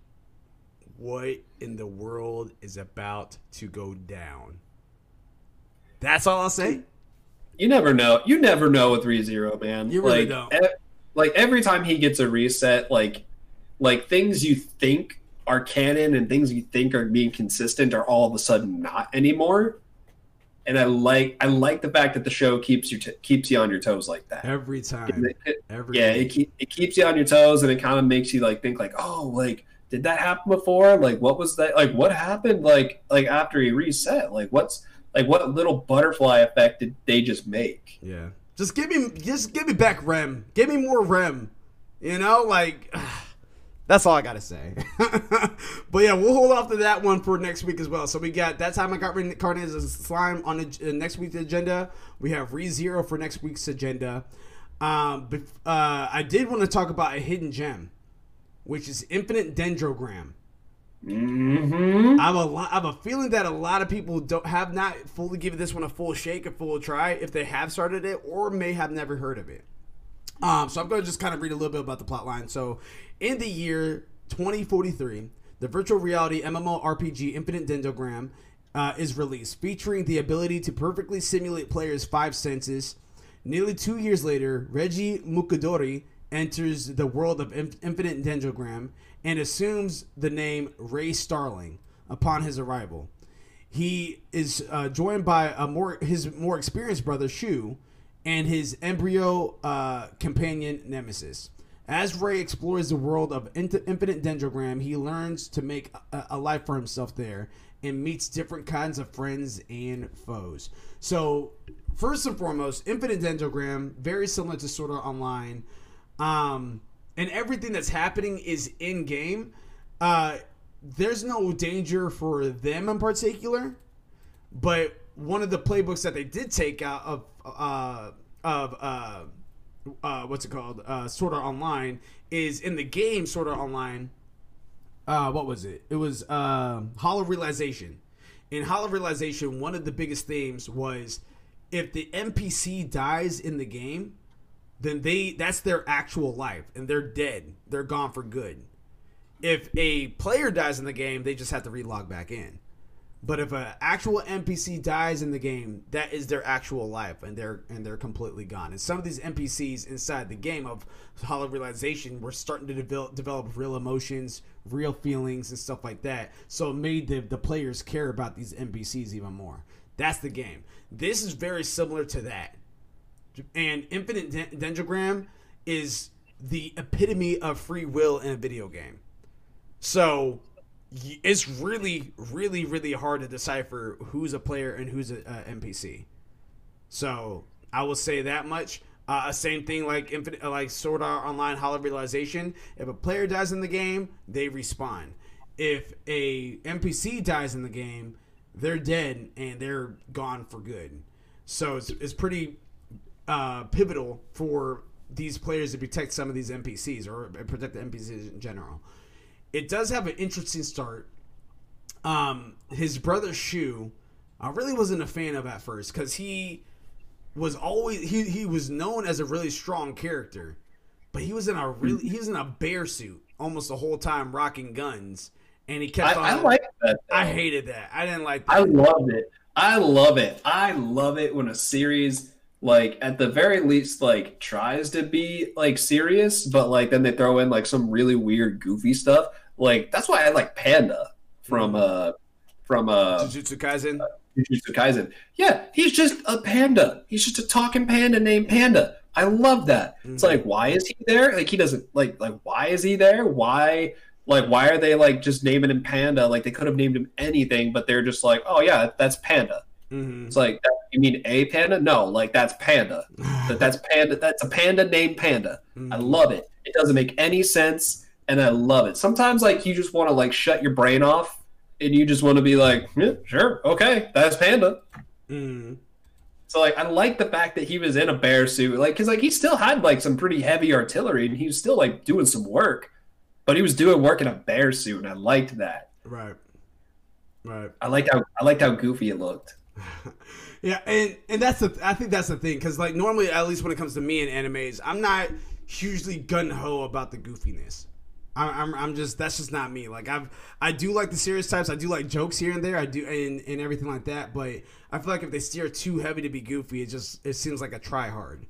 what in the world is about to go down? That's all I'll say. You never know. You never know with ReZero, man. You really like, don't. E- like every time he gets a reset, like like things you think are canon and things you think are being consistent are all of a sudden not anymore and I like I like the fact that the show keeps you t- keeps you on your toes like that every time. It, it, every yeah, it keep, it keeps you on your toes, and it kind of makes you like think like, oh, like did that happen before? Like what was that? Like what happened? Like like after he reset? Like what's like what little butterfly effect did they just make? Yeah, just give me just give me back Rem. Give me more Rem. You know, like. That's all I gotta say. but yeah, we'll hold off to that one for next week as well. So we got that time I got reincarnated as a slime on the uh, next week's agenda. We have ReZero for next week's agenda. Um, but uh, I did want to talk about a hidden gem, which is Infinite Dendrogram. Mm-hmm. I have a a feeling that a lot of people don't have not fully given this one a full shake, a full try, if they have started it or may have never heard of it. Um, so I'm going to just kind of read a little bit about the plot line. So, in the year 2043, the virtual reality MMORPG Infinite Dendrogram uh, is released, featuring the ability to perfectly simulate players' five senses. Nearly two years later, Reggie Mukudori enters the world of Infinite Dendrogram and assumes the name Ray Starling upon his arrival. He is uh, joined by a more his more experienced brother Shu, and his embryo uh, companion Nemesis. As Ray explores the world of Infinite Dendrogram, he learns to make a, a, life for himself there and meets different kinds of friends and foes. So, first and foremost, Infinite Dendrogram, very similar to Sword Art Online, um, and everything that's happening is in game. Uh, there's no danger for them in particular, but one of the playbooks that they did take out of uh, of uh, uh, what's it called? Uh, Sword Art Online is in the game Sword Art Online. Uh, what was it? It was uh, Hollow Realization. In Hollow Realization, one of the biggest themes was if the NPC dies in the game, then they that's their actual life and they're dead. They're gone for good. If a player dies in the game, they just have to relog back in. But if an actual NPC dies in the game, that is their actual life, and they're and they're completely gone. And some of these NPCs inside the game of Hollow Realization were starting to develop develop real emotions, real feelings, and stuff like that. So it made the the players care about these NPCs even more. That's the game. This is very similar to that. And Infinite Dendrogram is the epitome of free will in a video game. So it's really, really, really hard to decipher who's a player and who's a, a NPC. So I will say that much. Uh, same thing like Infinite, like Sword Art Online Hollow Realization. If a player dies in the game, they respawn. If a NPC dies in the game, they're dead and they're gone for good. So it's, it's pretty uh, pivotal for these players to protect some of these NPCs or protect the NPCs in general it does have an interesting start. Um, his brother Shu, I really wasn't a fan of at first because he was always he he was known as a really strong character, but he was in a really he was in a bear suit almost the whole time, rocking guns, and he kept. I, on, I like that. Though. I hated that. I didn't like. that. I love it. I love it. I love it when a series like at the very least like tries to be like serious but like then they throw in like some really weird goofy stuff like that's why I like Panda from mm-hmm. uh from uh Jujutsu Kaisen. Jujutsu Kaisen. Yeah, he's just a panda. He's just a talking panda named Panda. I love that. Mm-hmm. It's like, why is he there? Like, he doesn't like like why is he there? Why like why are they like just naming him Panda? Like they could have named him anything, but they're just like, oh yeah, that's Panda. Mm-hmm. It's like you mean a panda? No, like that's Panda. that that's Panda. That's a panda named Panda. Mm-hmm. I love it. It doesn't make any sense, and I love it. Sometimes like you just want to like shut your brain off, and you just want to be like, yeah, sure, okay, that's Panda. Mm-hmm. So like I like the fact that he was in a bear suit, like because like he still had like some pretty heavy artillery, and he was still like doing some work, but he was doing work in a bear suit, and I liked that. Right. Right. I liked how I liked how goofy it looked. yeah, and and that's the I think that's the thing because like normally at least when it comes to me and animes, I'm not hugely gun ho about the goofiness. I'm, I'm just that's just not me. Like I've I do like the serious types. I do like jokes here and there. I do and, and everything like that. But I feel like if they steer too heavy to be goofy, it just it seems like a try hard.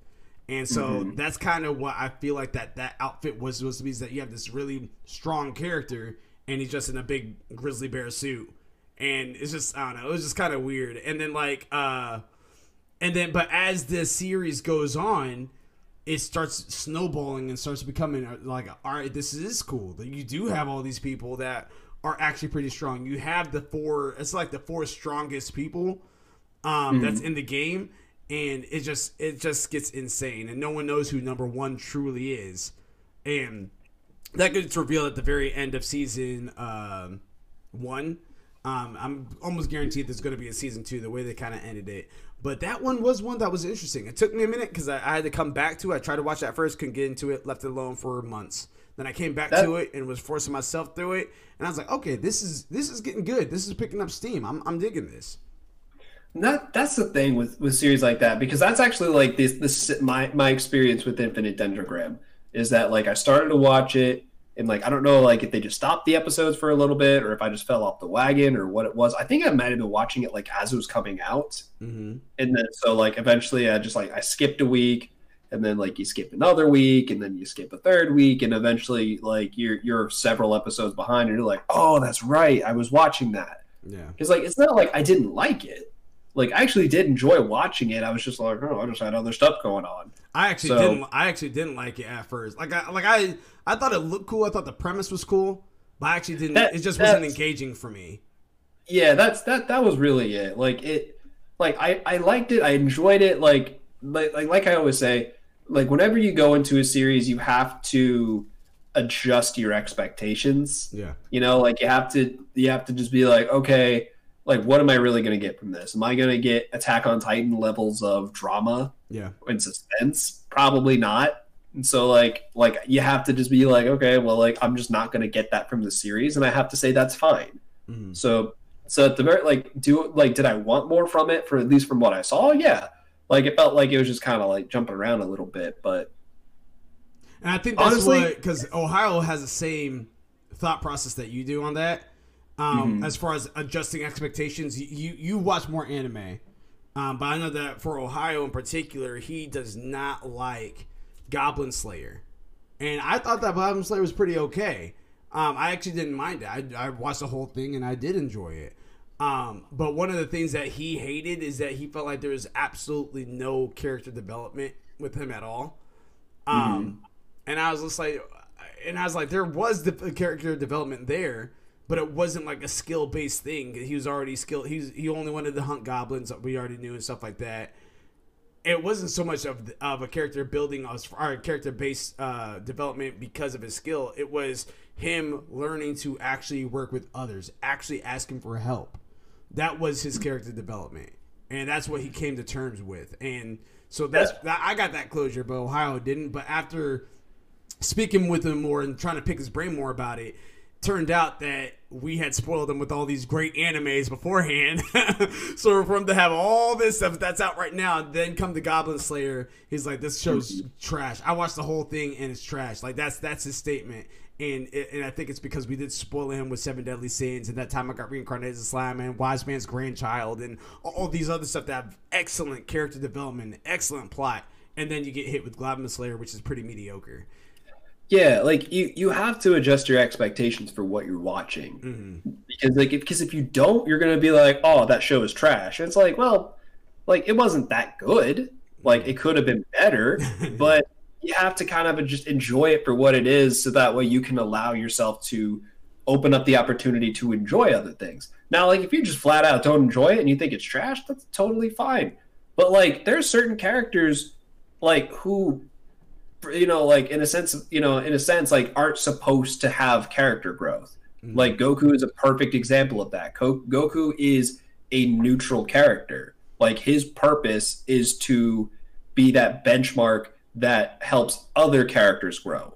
And so mm-hmm. that's kind of what I feel like that that outfit was supposed to be. Is that you have this really strong character and he's just in a big grizzly bear suit, and it's just I don't know. It was just kind of weird. And then like uh, and then but as the series goes on it starts snowballing and starts becoming uh, like, all right, this is cool. That you do have all these people that are actually pretty strong. You have the four. It's like the four strongest people um, mm-hmm. that's in the game, and it just it just gets insane, and no one knows who number one truly is, and that gets revealed at the very end of season um, one. Um, I'm almost guaranteed there's going to be a season two. The way they kind of ended it, but that one was one that was interesting. It took me a minute because I, I, had to come back to it. I tried to watch that first, couldn't get into it, left it alone for months. Then I came back that, to it and was forcing myself through it, and I was like, okay, this is this is getting good. This is picking up steam. I'm I'm digging this. That that's the thing with with series like that because that's actually like this this my my experience with Infinite Dendrogram is that like I started to watch it and like I don't know like if they just stopped the episodes for a little bit or if I just fell off the wagon or what it was. I think I might have been watching it like as it was coming out, mm-hmm. and then so like eventually I just like I skipped a week, and then like you skip another week, and then you skip a third week, and eventually like you're you're several episodes behind, and you're like, oh, that's right, I was watching that. Yeah, because like it's not like I didn't like it. Like I actually did enjoy watching it. I was just like, oh, I just had other stuff going on. I actually so, didn't. I actually didn't like it at first. Like I like I I thought it looked cool. I thought the premise was cool, but I actually didn't. That, it just wasn't engaging for me. Yeah, that's that. That was really it. Like it. Like I I liked it. I enjoyed it. Like like like, like I always say. Like whenever you go into a series, you have to adjust your expectations. Yeah. You know, like you have to you have to just be like, okay, like what am I really going to get from this? Am I going to get Attack on Titan levels of drama? Yeah. And suspense? Probably not. And so like like you have to just be like, okay, well like I'm just not going to get that from the series and I have to say that's fine. Mm-hmm. So so at the very like do like did I want more from it for at least from what I saw? Yeah. Like it felt like it was just kind of like jumping around a little bit, but and I think that's honestly, because Ohio has the same thought process that you do on that um, mm-hmm. as far as adjusting expectations. You you watch more anime, um, but I know that for Ohio in particular, he does not like Goblin Slayer, and I thought that Goblin Slayer was pretty okay. Um, I actually didn't mind it. I, I, watched the whole thing and I did enjoy it. Um, but one of the things that he hated is that he felt like there was absolutely no character development with him at all. Um, mm-hmm. and I was just like, and I was like, there was the character development there but it wasn't like a skill based thing. He was already skilled. He's he only wanted to hunt goblins. We already knew and stuff like that. It wasn't so much of of a character building or character based uh, development because of his skill. It was him learning to actually work with others, actually asking for help. That was his character development, and that's what he came to terms with. And so that's yeah. I got that closure, but Ohio didn't. But after speaking with him more and trying to pick his brain more about it turned out that we had spoiled him with all these great animes beforehand. so for him to have all this stuff that's out right now, then come the Goblin Slayer, he's like, "This show's trash." I watched the whole thing and it's trash. Like that's that's his statement. And and I think it's because we did spoil him with Seven Deadly Sins, and that time I got reincarnated as Slime and Wise Man's grandchild, and all these other stuff that have excellent character development, excellent plot, and then you get hit with Goblin Slayer, which is pretty mediocre. Yeah, like you you have to adjust your expectations for what you're watching Mm-hmm. because like because if you don't, you're gonna be like, oh, that show is trash. And it's like, well, like it wasn't that good. Like it could have been better, but you have to kind of just enjoy it for what it is, so that way you can allow yourself to open up the opportunity to enjoy other things. Now, like if you just flat out don't enjoy it and you think it's trash, that's totally fine. But like there's certain characters like who you know like in a sense you know in a sense like aren't supposed to have character growth. Mm-hmm. like goku is a perfect example of that. Goku is a neutral character. Like his purpose is to be that benchmark that helps other characters grow.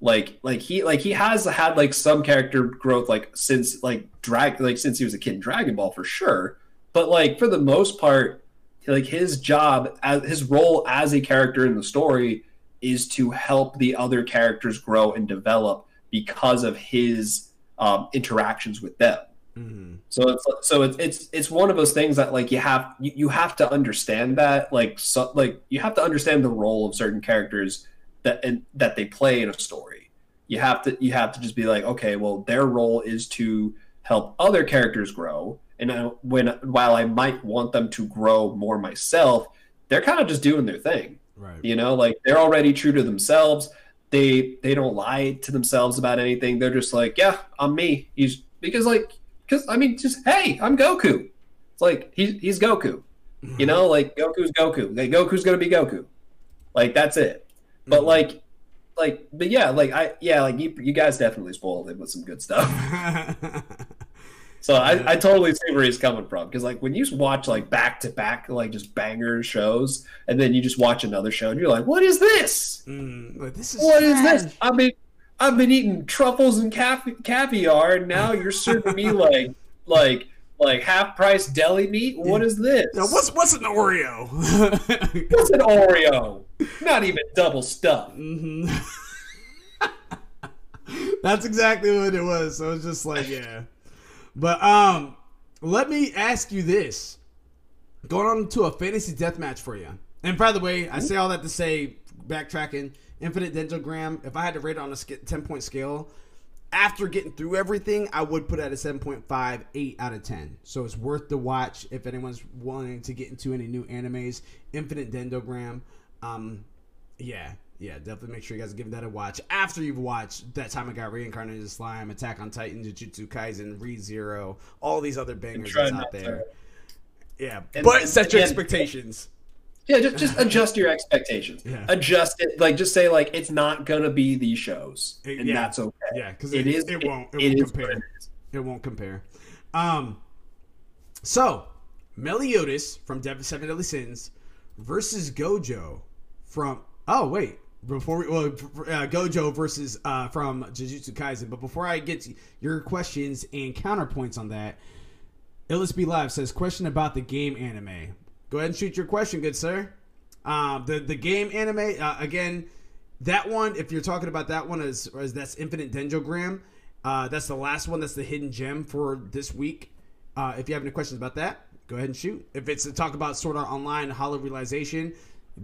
Like like he like he has had like some character growth like since like drag like since he was a kid in dragon ball for sure. But like for the most part like his job as his role as a character in the story is to help the other characters grow and develop because of his um, interactions with them Mm-hmm. so it's so it's it's it's one of those things that like you have you, you have to understand that like so like you have to understand the role of certain characters that and that they play in a story. You have to you have to just be like, okay, well, their role is to help other characters grow, and I, when while I might want them to grow more myself, they're kind of just doing their thing. Right. You know, like they're already true to themselves. They they don't lie to themselves about anything. They're just like, yeah, I'm me. He's because like because I mean, just hey, I'm Goku. It's like he's he's Goku. You know, like Goku's Goku. Like Goku's gonna be Goku. Like that's it. But Mhm. like, like, but yeah, like I yeah, like you you guys definitely spoiled him with some good stuff. So I, I totally see where he's coming from because like when you watch like back to back like just banger shows and then you just watch another show and you're like, what is this? Mm, this is What is this? I mean, I've been eating truffles and cav- caviar, and now you're serving me like like like half price deli meat. What is this? Now, what's what's an Oreo? What's an Oreo? Not even double stuffed. Mhm. That's exactly what it was. So it's just like, yeah. But um, let me ask you this: going on to a fantasy death match for you. And by the way, I say all that to say, backtracking, Infinite Dendrogram. If I had to rate it on a ten point scale, after getting through everything, I would put it at a 7.5, 8 out of 10. So it's worth the watch if anyone's wanting to get into any new animes. Infinite Dendrogram. Um, yeah, yeah, definitely make sure you guys give that a watch after you've watched That Time I Got Reincarnated as Slime, Attack on Titan, Jujutsu Kaisen, Re Zero, all these other bangers try that's out to- there. Yeah, And- but set your again- expectations. Yeah, just just adjust your expectations. Yeah. Adjust it. Like just say like it's not gonna be these shows, and Yeah. that's okay. Yeah, because It it, is. It won't. It, it won't is compare. what. It won't compare. Um, so Meliodas from Dev- Seven Deadly Sins versus Gojo from. Oh wait, before we well uh, Gojo versus uh, from Jujutsu Kaisen. But before I get to your questions and counterpoints on that, Be Live says question about the game anime. Go ahead and shoot your question, good sir. Um, the the game anime uh, again. That one, if you're talking about that one, as, as that's Infinite Dendrogram. Uh, that's the last one. That's the hidden gem for this week. Uh, if you have any questions about that, go ahead and shoot. If it's to talk about Sword Art Online, Hollow Realization,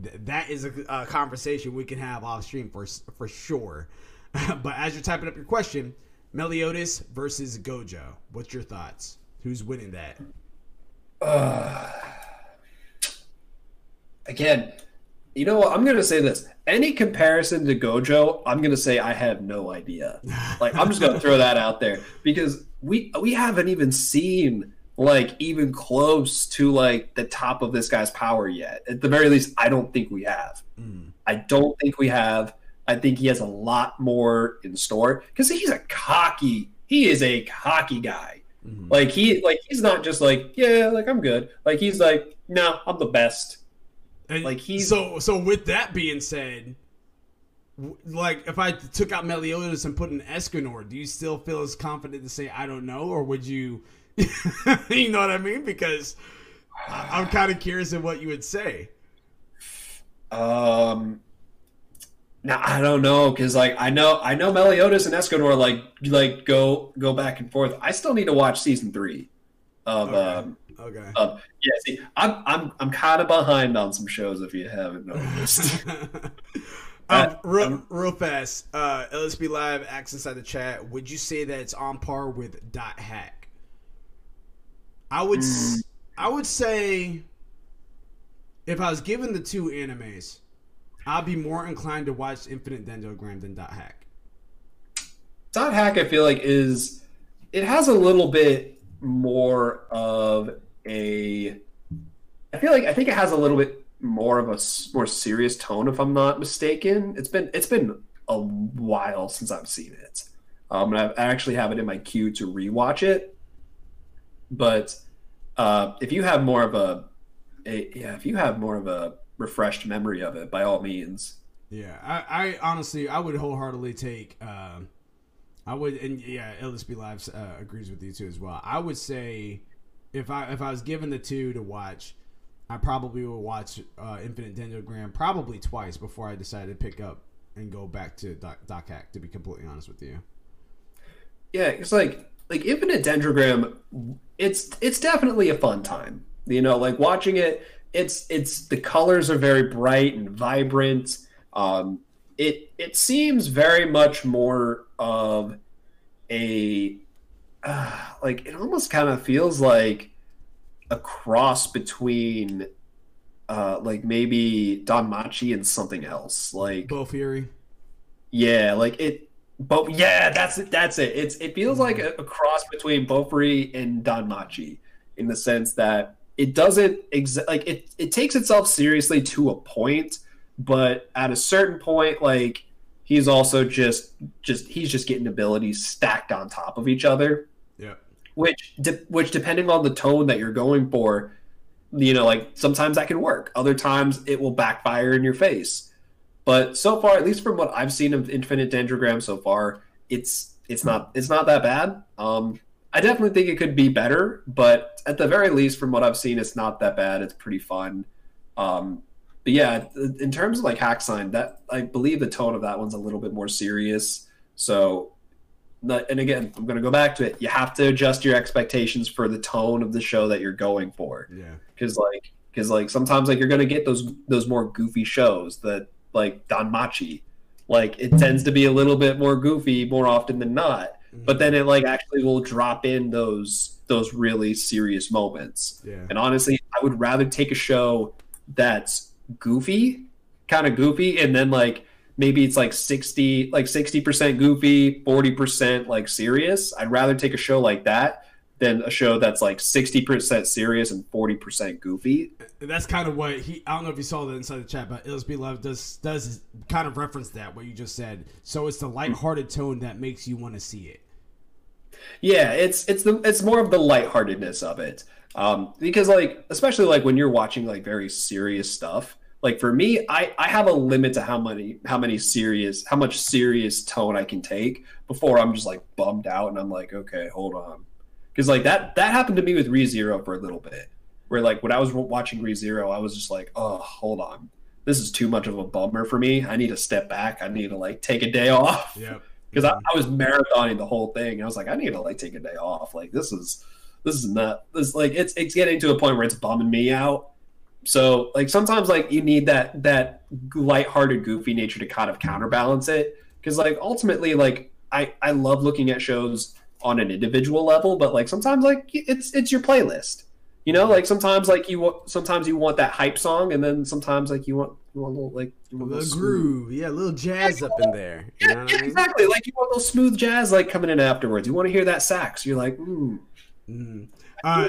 th- that is a, a conversation we can have off stream for for sure. but as you're typing up your question, Meliodas versus Gojo. What's your thoughts? Who's winning that? Uh, again, you know what? I'm gonna say this. Any comparison to Gojo, I'm gonna say I have no idea. Like I'm just gonna throw that out there because we we haven't even seen like even close to like the top of this guy's power yet. At the very least, I don't think we have. Mm. I don't think we have. I think he has a lot more in store because he's a cocky. He is a cocky guy. Mhm. Like he like he's not just like yeah like I'm good. Like he's like no I'm the best. And Like, he's- so so. With that being said, w- like if I took out Meliodas and put in Escanor, do you still feel as confident to say I don't know, or would you? you know what I mean? Because I'm kind of curious of what you would say. Um. Now I don't know because like I know I know Meliodas and Escanor like like go go back and forth. I still need to watch season three of Okay. um Okay. of yeah. See, I'm I'm I'm kind of behind on some shows if you haven't noticed. Um, real, real fast. Uh, LSB Live asks inside the chat. Would you say that it's on par with Dot Hack? I would. Mm. I would say if I was given the two animes, I'd be more inclined to watch Infinite Dendrogram than Dot Hack. Dot Hack, I feel like is it has a little bit more of a. I feel like I think it has a little bit more of a more serious tone, if I'm not mistaken. It's been it's been a while since I've seen it, um, and I actually have it in my queue to rewatch it. But uh, if you have more of a, a yeah, if you have more of a refreshed memory of it, by all means. Yeah, I, I honestly I would wholeheartedly take. Uh, I would, and yeah, LSB Live uh, agrees with you too as well. I would say if I if I was given the two to watch, I probably would watch uh, Infinite Dendrogram probably twice before I decided to pick up and go back to Doc, Dot Hack. To be completely honest with you. Yeah, it's like like Infinite Dendrogram. It's it's definitely a fun time. You know, like watching it. It's it's the colors are very bright and vibrant. Um, it it seems very much more of a uh, like it almost kind of feels like a cross between uh like maybe Danmachi and something else like Bofuri. Yeah, like it but yeah, that's it that's it. It's it feels like a, a cross between Bofuri and Danmachi in the sense that it doesn't exa- like it it takes itself seriously to a point, but at a certain point like he's also just just he's just getting abilities stacked on top of each other Yeah. which de- which depending on the tone that you're going for you know like sometimes that can work other times it will backfire in your face but so far at least from what i've seen of infinite dendrogram so far it's it's not it's not that bad um i definitely think it could be better but at the very least from what i've seen it's not that bad it's pretty fun um but yeah in terms of like hack sign that i believe the tone of that one's a little bit more serious so and again, I'm going to go back to it. You have to adjust your expectations for the tone of the show that you're going for. Yeah. Because like, because like sometimes like you're going to get those those more goofy shows that like Danmachi. like it tends to be a little bit more goofy more often than not. Mm-hmm. But then it like actually will drop in those those really serious moments. Yeah. And honestly, I would rather take a show that's goofy, kind of goofy, and then like maybe it's like 60 like 60% goofy 40% like serious i'd rather take a show like that than a show that's like 60% serious and 40% goofy. That's kind of what he i don't know if you saw that inside the chat but LSB Love does does kind of reference that what you just said. So it's the lighthearted tone that makes you want to see it. Yeah it's it's the it's more of the lightheartedness of it. Um because like especially like when you're watching like very serious stuff like for me i i have a limit to how many how many serious how much serious tone i can take before i'm just like bummed out and i'm like okay hold on because like that that happened to me with rezero for a little bit where like when i was watching rezero i was just like oh hold on. This is too much of a bummer for me. I need to step back. I need to like take a day off. Yeah because I, mm-hmm. I was marathoning the whole thing. I was like i need to like take a day off. Like this is this is not this like it's it's getting to a point where it's bumming me out. So like sometimes like you need that that lighthearted, goofy nature to kind of mm-hmm. counterbalance it. Because like ultimately, like I I love looking at shows on an individual level, but like sometimes like it's it's your playlist. You know, like sometimes like you want sometimes you want that hype song, and then sometimes like you want you want a little like you a little, groove, yeah, a little jazz yeah, up in there. yeah, yeah I mean? exactly. Like you want a little smooth jazz like coming in afterwards. You want to hear that sax. You're like, mm. Mm. Uh,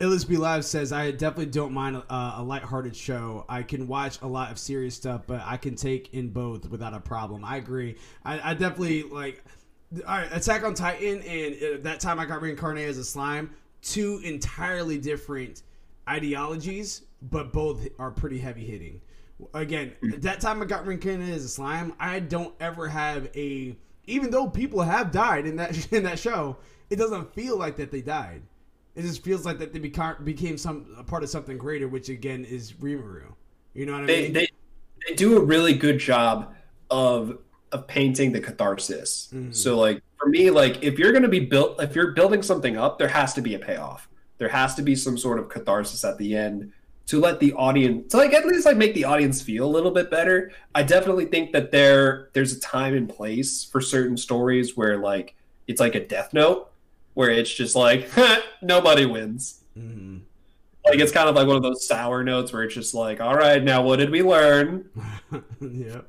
LSB Live says I definitely don't mind a, a lighthearted show. I can watch a lot of serious stuff, but I can take in both without a problem. I agree. I, I definitely like. All right, Attack on Titan, and uh, that time I got reincarnated as a slime. Two entirely different ideologies, but both are pretty heavy hitting. Again, that time I got reincarnated as a slime, I don't ever have a. Even though people have died in that in that show, it doesn't feel like that they died it just feels like that they became became some a part of something greater, which again is Rimuru. You know what I they, mean? They they do a really good job of of painting the catharsis. Mm-hmm. So like for me, like if you're gonna be built, if you're building something up, there has to be a payoff. There has to be some sort of catharsis at the end to let the audience to like at least like make the audience feel a little bit better. I definitely think that there there's a time and place for certain stories where like it's like a death note where it's just like nobody wins. Mm-hmm. Like it's kind of like one of those sour notes where it's just like, all right, now what did we learn? yeah.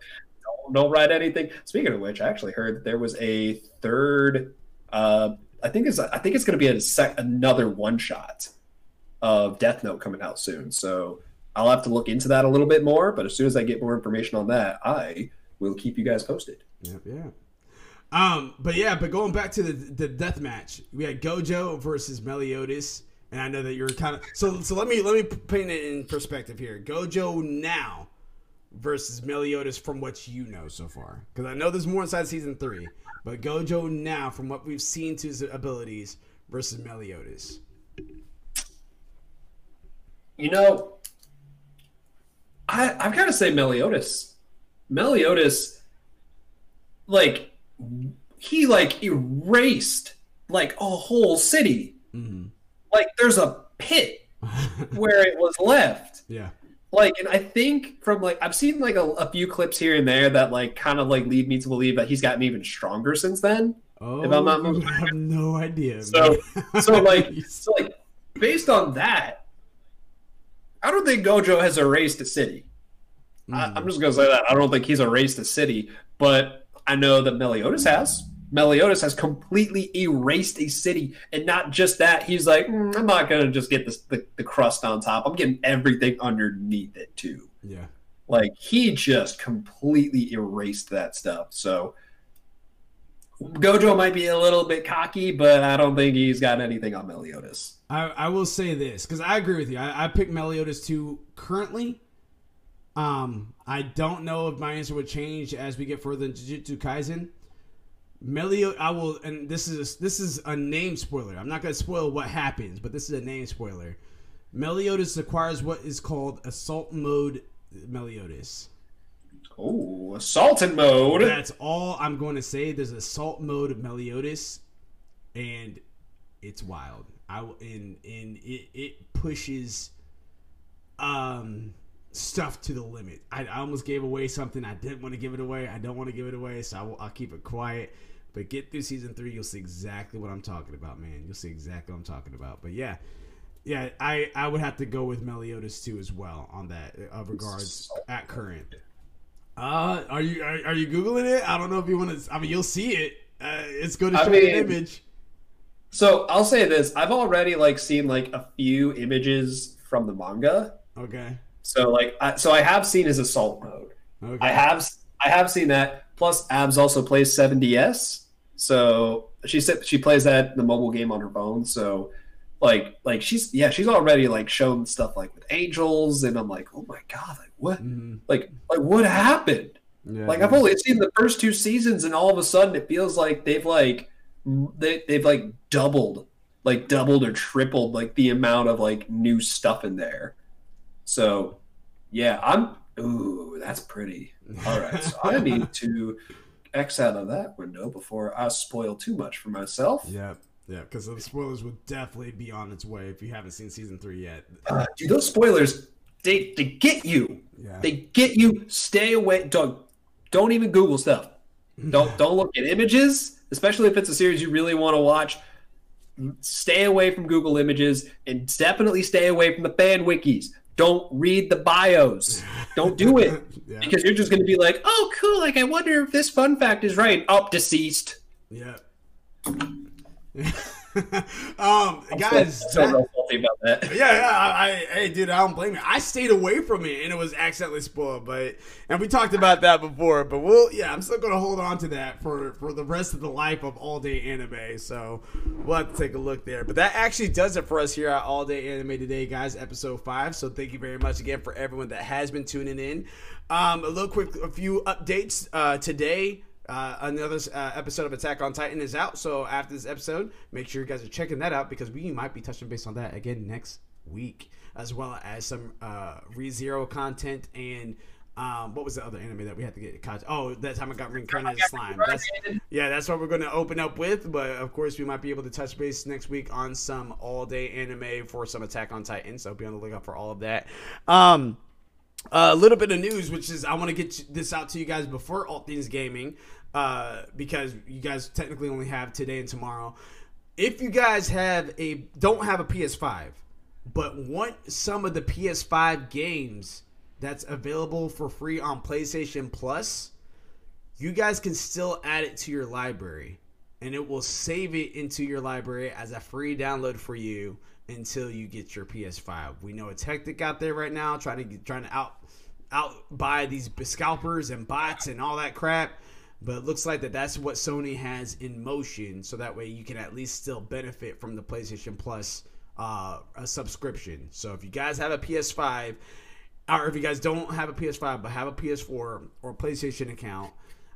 Don't, write anything. Speaking of which, I actually heard that there was a third. Uh, I think it's I think it's going to be a sec, another one shot of Death Note coming out soon. So I'll have to look into that a little bit more. But as soon as I get more information on that, I will keep you guys posted. Yeah, yeah. Um, but yeah, but going back to the the death match, we had Gojo versus Meliodas, and I know that you're kind of so. So let me let me paint it in perspective here. Gojo now versus Meliodas from what you know so far, because I know there's more inside season three. But Gojo now, from what we've seen to his abilities, versus Meliodas. You know, I I've got to say Meliodas. Meliodas, like he like erased like a whole city. Mm-hmm. Like there's a pit where it was left. Yeah. Like, and I think from like I've seen like a, a, few clips here and there that like kind of like lead me to believe that he's gotten even stronger since then. Oh, if I'm not oh, I have no idea. So, so like, so like, based on that, I don't think Gojo has erased a city. Mm. I, I'm just gonna say that I don't think he's erased a city, but I know that Meliodas has. Meliodas has completely erased a city, and not just that. He's like, mm, I'm not gonna just get this, the the crust on top. I'm getting everything underneath it too. Yeah, like he just completely erased that stuff. So Gojo might be a little bit cocky, but I don't think he's got anything on Meliodas. I, I will say this because I agree with you. I, I picked Meliodas too currently. Um, I don't know if my answer would change as we get further into Jujutsu Kaisen. Melio, I will, and this is this is a name spoiler. I'm not going to spoil what happens, but this is a name spoiler. Meliodas acquires what is called Assault Mode Meliodas. Oh, Assaulted Mode. That's all I'm going to say. There's Assault Mode Meliodas, and it's wild. I and and it, it pushes um stuff to the limit. I, I, almost gave away something. I didn't want to give it away. I don't want to give it away, so I will, I'll keep it quiet. But get through season three, you'll see exactly what I'm talking about, man. You'll see exactly what I'm talking about. But yeah, yeah, I I would have to go with Meliodas too as well on that of uh, regards at current. Uh, are you are, are, you googling it? I don't know if you want to. I mean, you'll see it. Uh, it's going to show I mean, an image. So I'll say this: I've already like seen like a few images from the manga. Okay. So like, I, so I have seen his assault mode. Okay. I have I have seen that. Plus, Abs also plays 7DS, so she said she plays that the mobile game on her phone. So like like she's yeah she's already like shown stuff like with angels and i'm like oh my god like what mm-hmm. like like what happened yeah, like i've only seen the first two seasons and all of a sudden it feels like they've like they, they've like doubled like doubled or tripled like the amount of like new stuff in there so yeah, I'm. Ooh, that's pretty. All right, so I need to X out of that window before I spoil too much for myself. Yeah, yeah, because the spoilers will definitely be on its way if you haven't seen season three yet. Uh, dude, those spoilers, they they get you. Yeah. They get you. Stay away. Don't don't even Google stuff. Don't don't look at images, especially if it's a series you really want to watch. Stay away from Google Images and definitely stay away from the fan wikis. Don't read the bios. Don't do it yeah. because you're just going to be like, "Oh, cool! Like, I wonder if this fun fact is right." Up, oh, deceased. Yeah. um, guys, so, so about that. Yeah, yeah. I, I, hey, dude, I don't blame you. I stayed away from it, and it was accidentally spoiled. But and we talked about that before. But we'll, yeah, I'm still gonna hold on to that for for the rest of the life of all day anime. So we'll have to take a look there. But that actually does it for us here at All Day Anime today, guys. Episode five. So thank you very much again for everyone that has been tuning in. Um, a little quick, a few updates uh, today. Uh, another uh, episode of Attack on Titan is out. So after this episode, make sure you guys are checking that out because we might be touching base on that again next week, as well as some uh, ReZero content and Um, what was the other anime that we had to get? Oh, that time I got reincarnated slime. That's, yeah, that's what we're going to open up with. But of course, we might be able to touch base next week on some all day anime for some Attack on Titan. So be on the lookout for all of that. Um, a little bit of news, which is I want to get this out to you guys before All Things Gaming, uh, because you guys technically only have today and tomorrow. If you guys have a don't have a PS5, but want some of the PS5 games that's available for free on PlayStation Plus, you guys can still add it to your library and it will save it into your library as a free download for you until you get your PS5. We know it's hectic out there right now trying to trying to out out buy these scalpers and bots and all that crap. But it looks like that that's what Sony has in motion, so that way you can at least still benefit from the PlayStation Plus uh, a subscription. So if you guys have a PS5 or if you guys don't have a PS5 but have a PS4 or PlayStation account,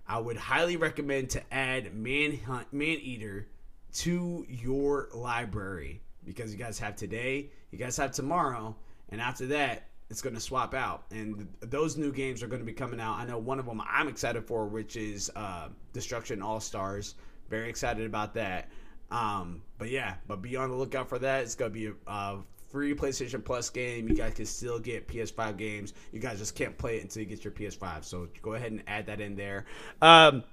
I would highly recommend to add Manhunt Maneater to your library because you guys have today, you guys have tomorrow, and after that, it's going to swap out. And those new games are going to be coming out. I know one of them I'm excited for, which is uh, Destruction All Stars. Very excited about that. Um, but yeah, but be on the lookout for that. It's going to be a, a free PlayStation Plus game. You guys can still get PS5 games. You guys just can't play it until you get your PS5. So go ahead and add that in there. Um,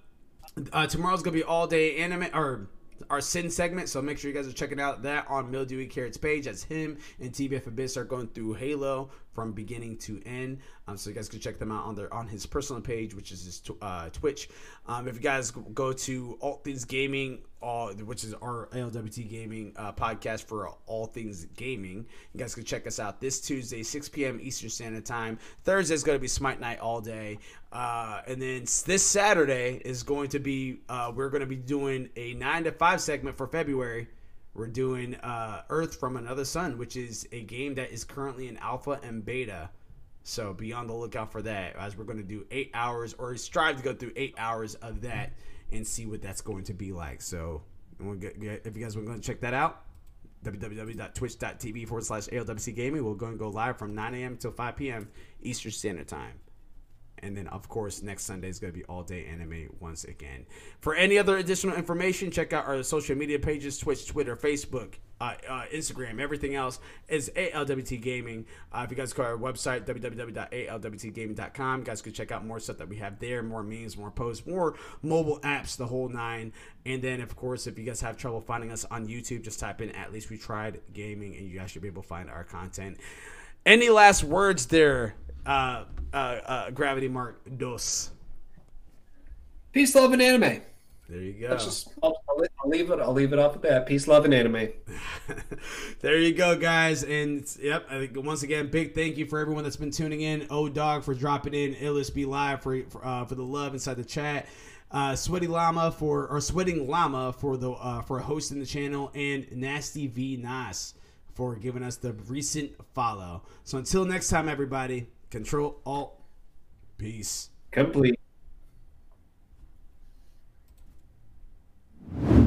uh, tomorrow's gonna be all day anime or our sin segment. So make sure you guys are checking out that on Mildewy Carrot's page. That's him and TBF Abyss are going through Halo from beginning to end. Um, so you guys can check them out on their on his personal page, which is his uh, Twitch. Um, if you guys go to All Things Gaming, which is our ALWT Gaming uh, podcast for all things gaming, you guys can check us out this Tuesday, 6 p.m. Eastern Standard Time. Thursday is going to be Smite Night all day, uh, and then this Saturday is going to be uh, we're going to be doing a nine to five segment for February we're doing uh, Earth from Another Sun, which is a game that is currently in alpha and beta. So be on the lookout for that, as we're going to do eight hours, or strive to go through eight hours of that and see what that's going to be like. So if you guys want to check that out, www.twitch.tv forward slash ALWT Gaming. We're going to go live from 9 a.m. till 5 p.m. Eastern Standard Time. And then, of course, next Sunday is going to be all day anime once again. For any other additional information, check out our social media pages Twitch, Twitter, Facebook, uh, uh, Instagram, everything else is ALWT Gaming. Uh, if you guys go to our website, www.alwtgaming.com, you guys can check out more stuff that we have there, more memes, more posts, more mobile apps, the whole nine. And then, of course, if you guys have trouble finding us on YouTube, just type in At Least We Tried Gaming, and you guys should be able to find our content. Any last words there, uh, uh, uh, Gravity Mark Dos. Peace, love, and anime. There you go. Just I'll, I'll, leave it. I'll leave it off at that. Peace, love, and anime. there you go, guys. And yep, I think once again, big thank you for everyone that's been tuning in. O Dog for dropping in. LSB Live for for, uh, for the love inside the chat. Uh, Sweaty Llama for or Sweating Llama for the uh, for hosting the channel, and Nasty V Nas for giving us the recent follow. So until next time, everybody. Control Alt. Peace. Complete.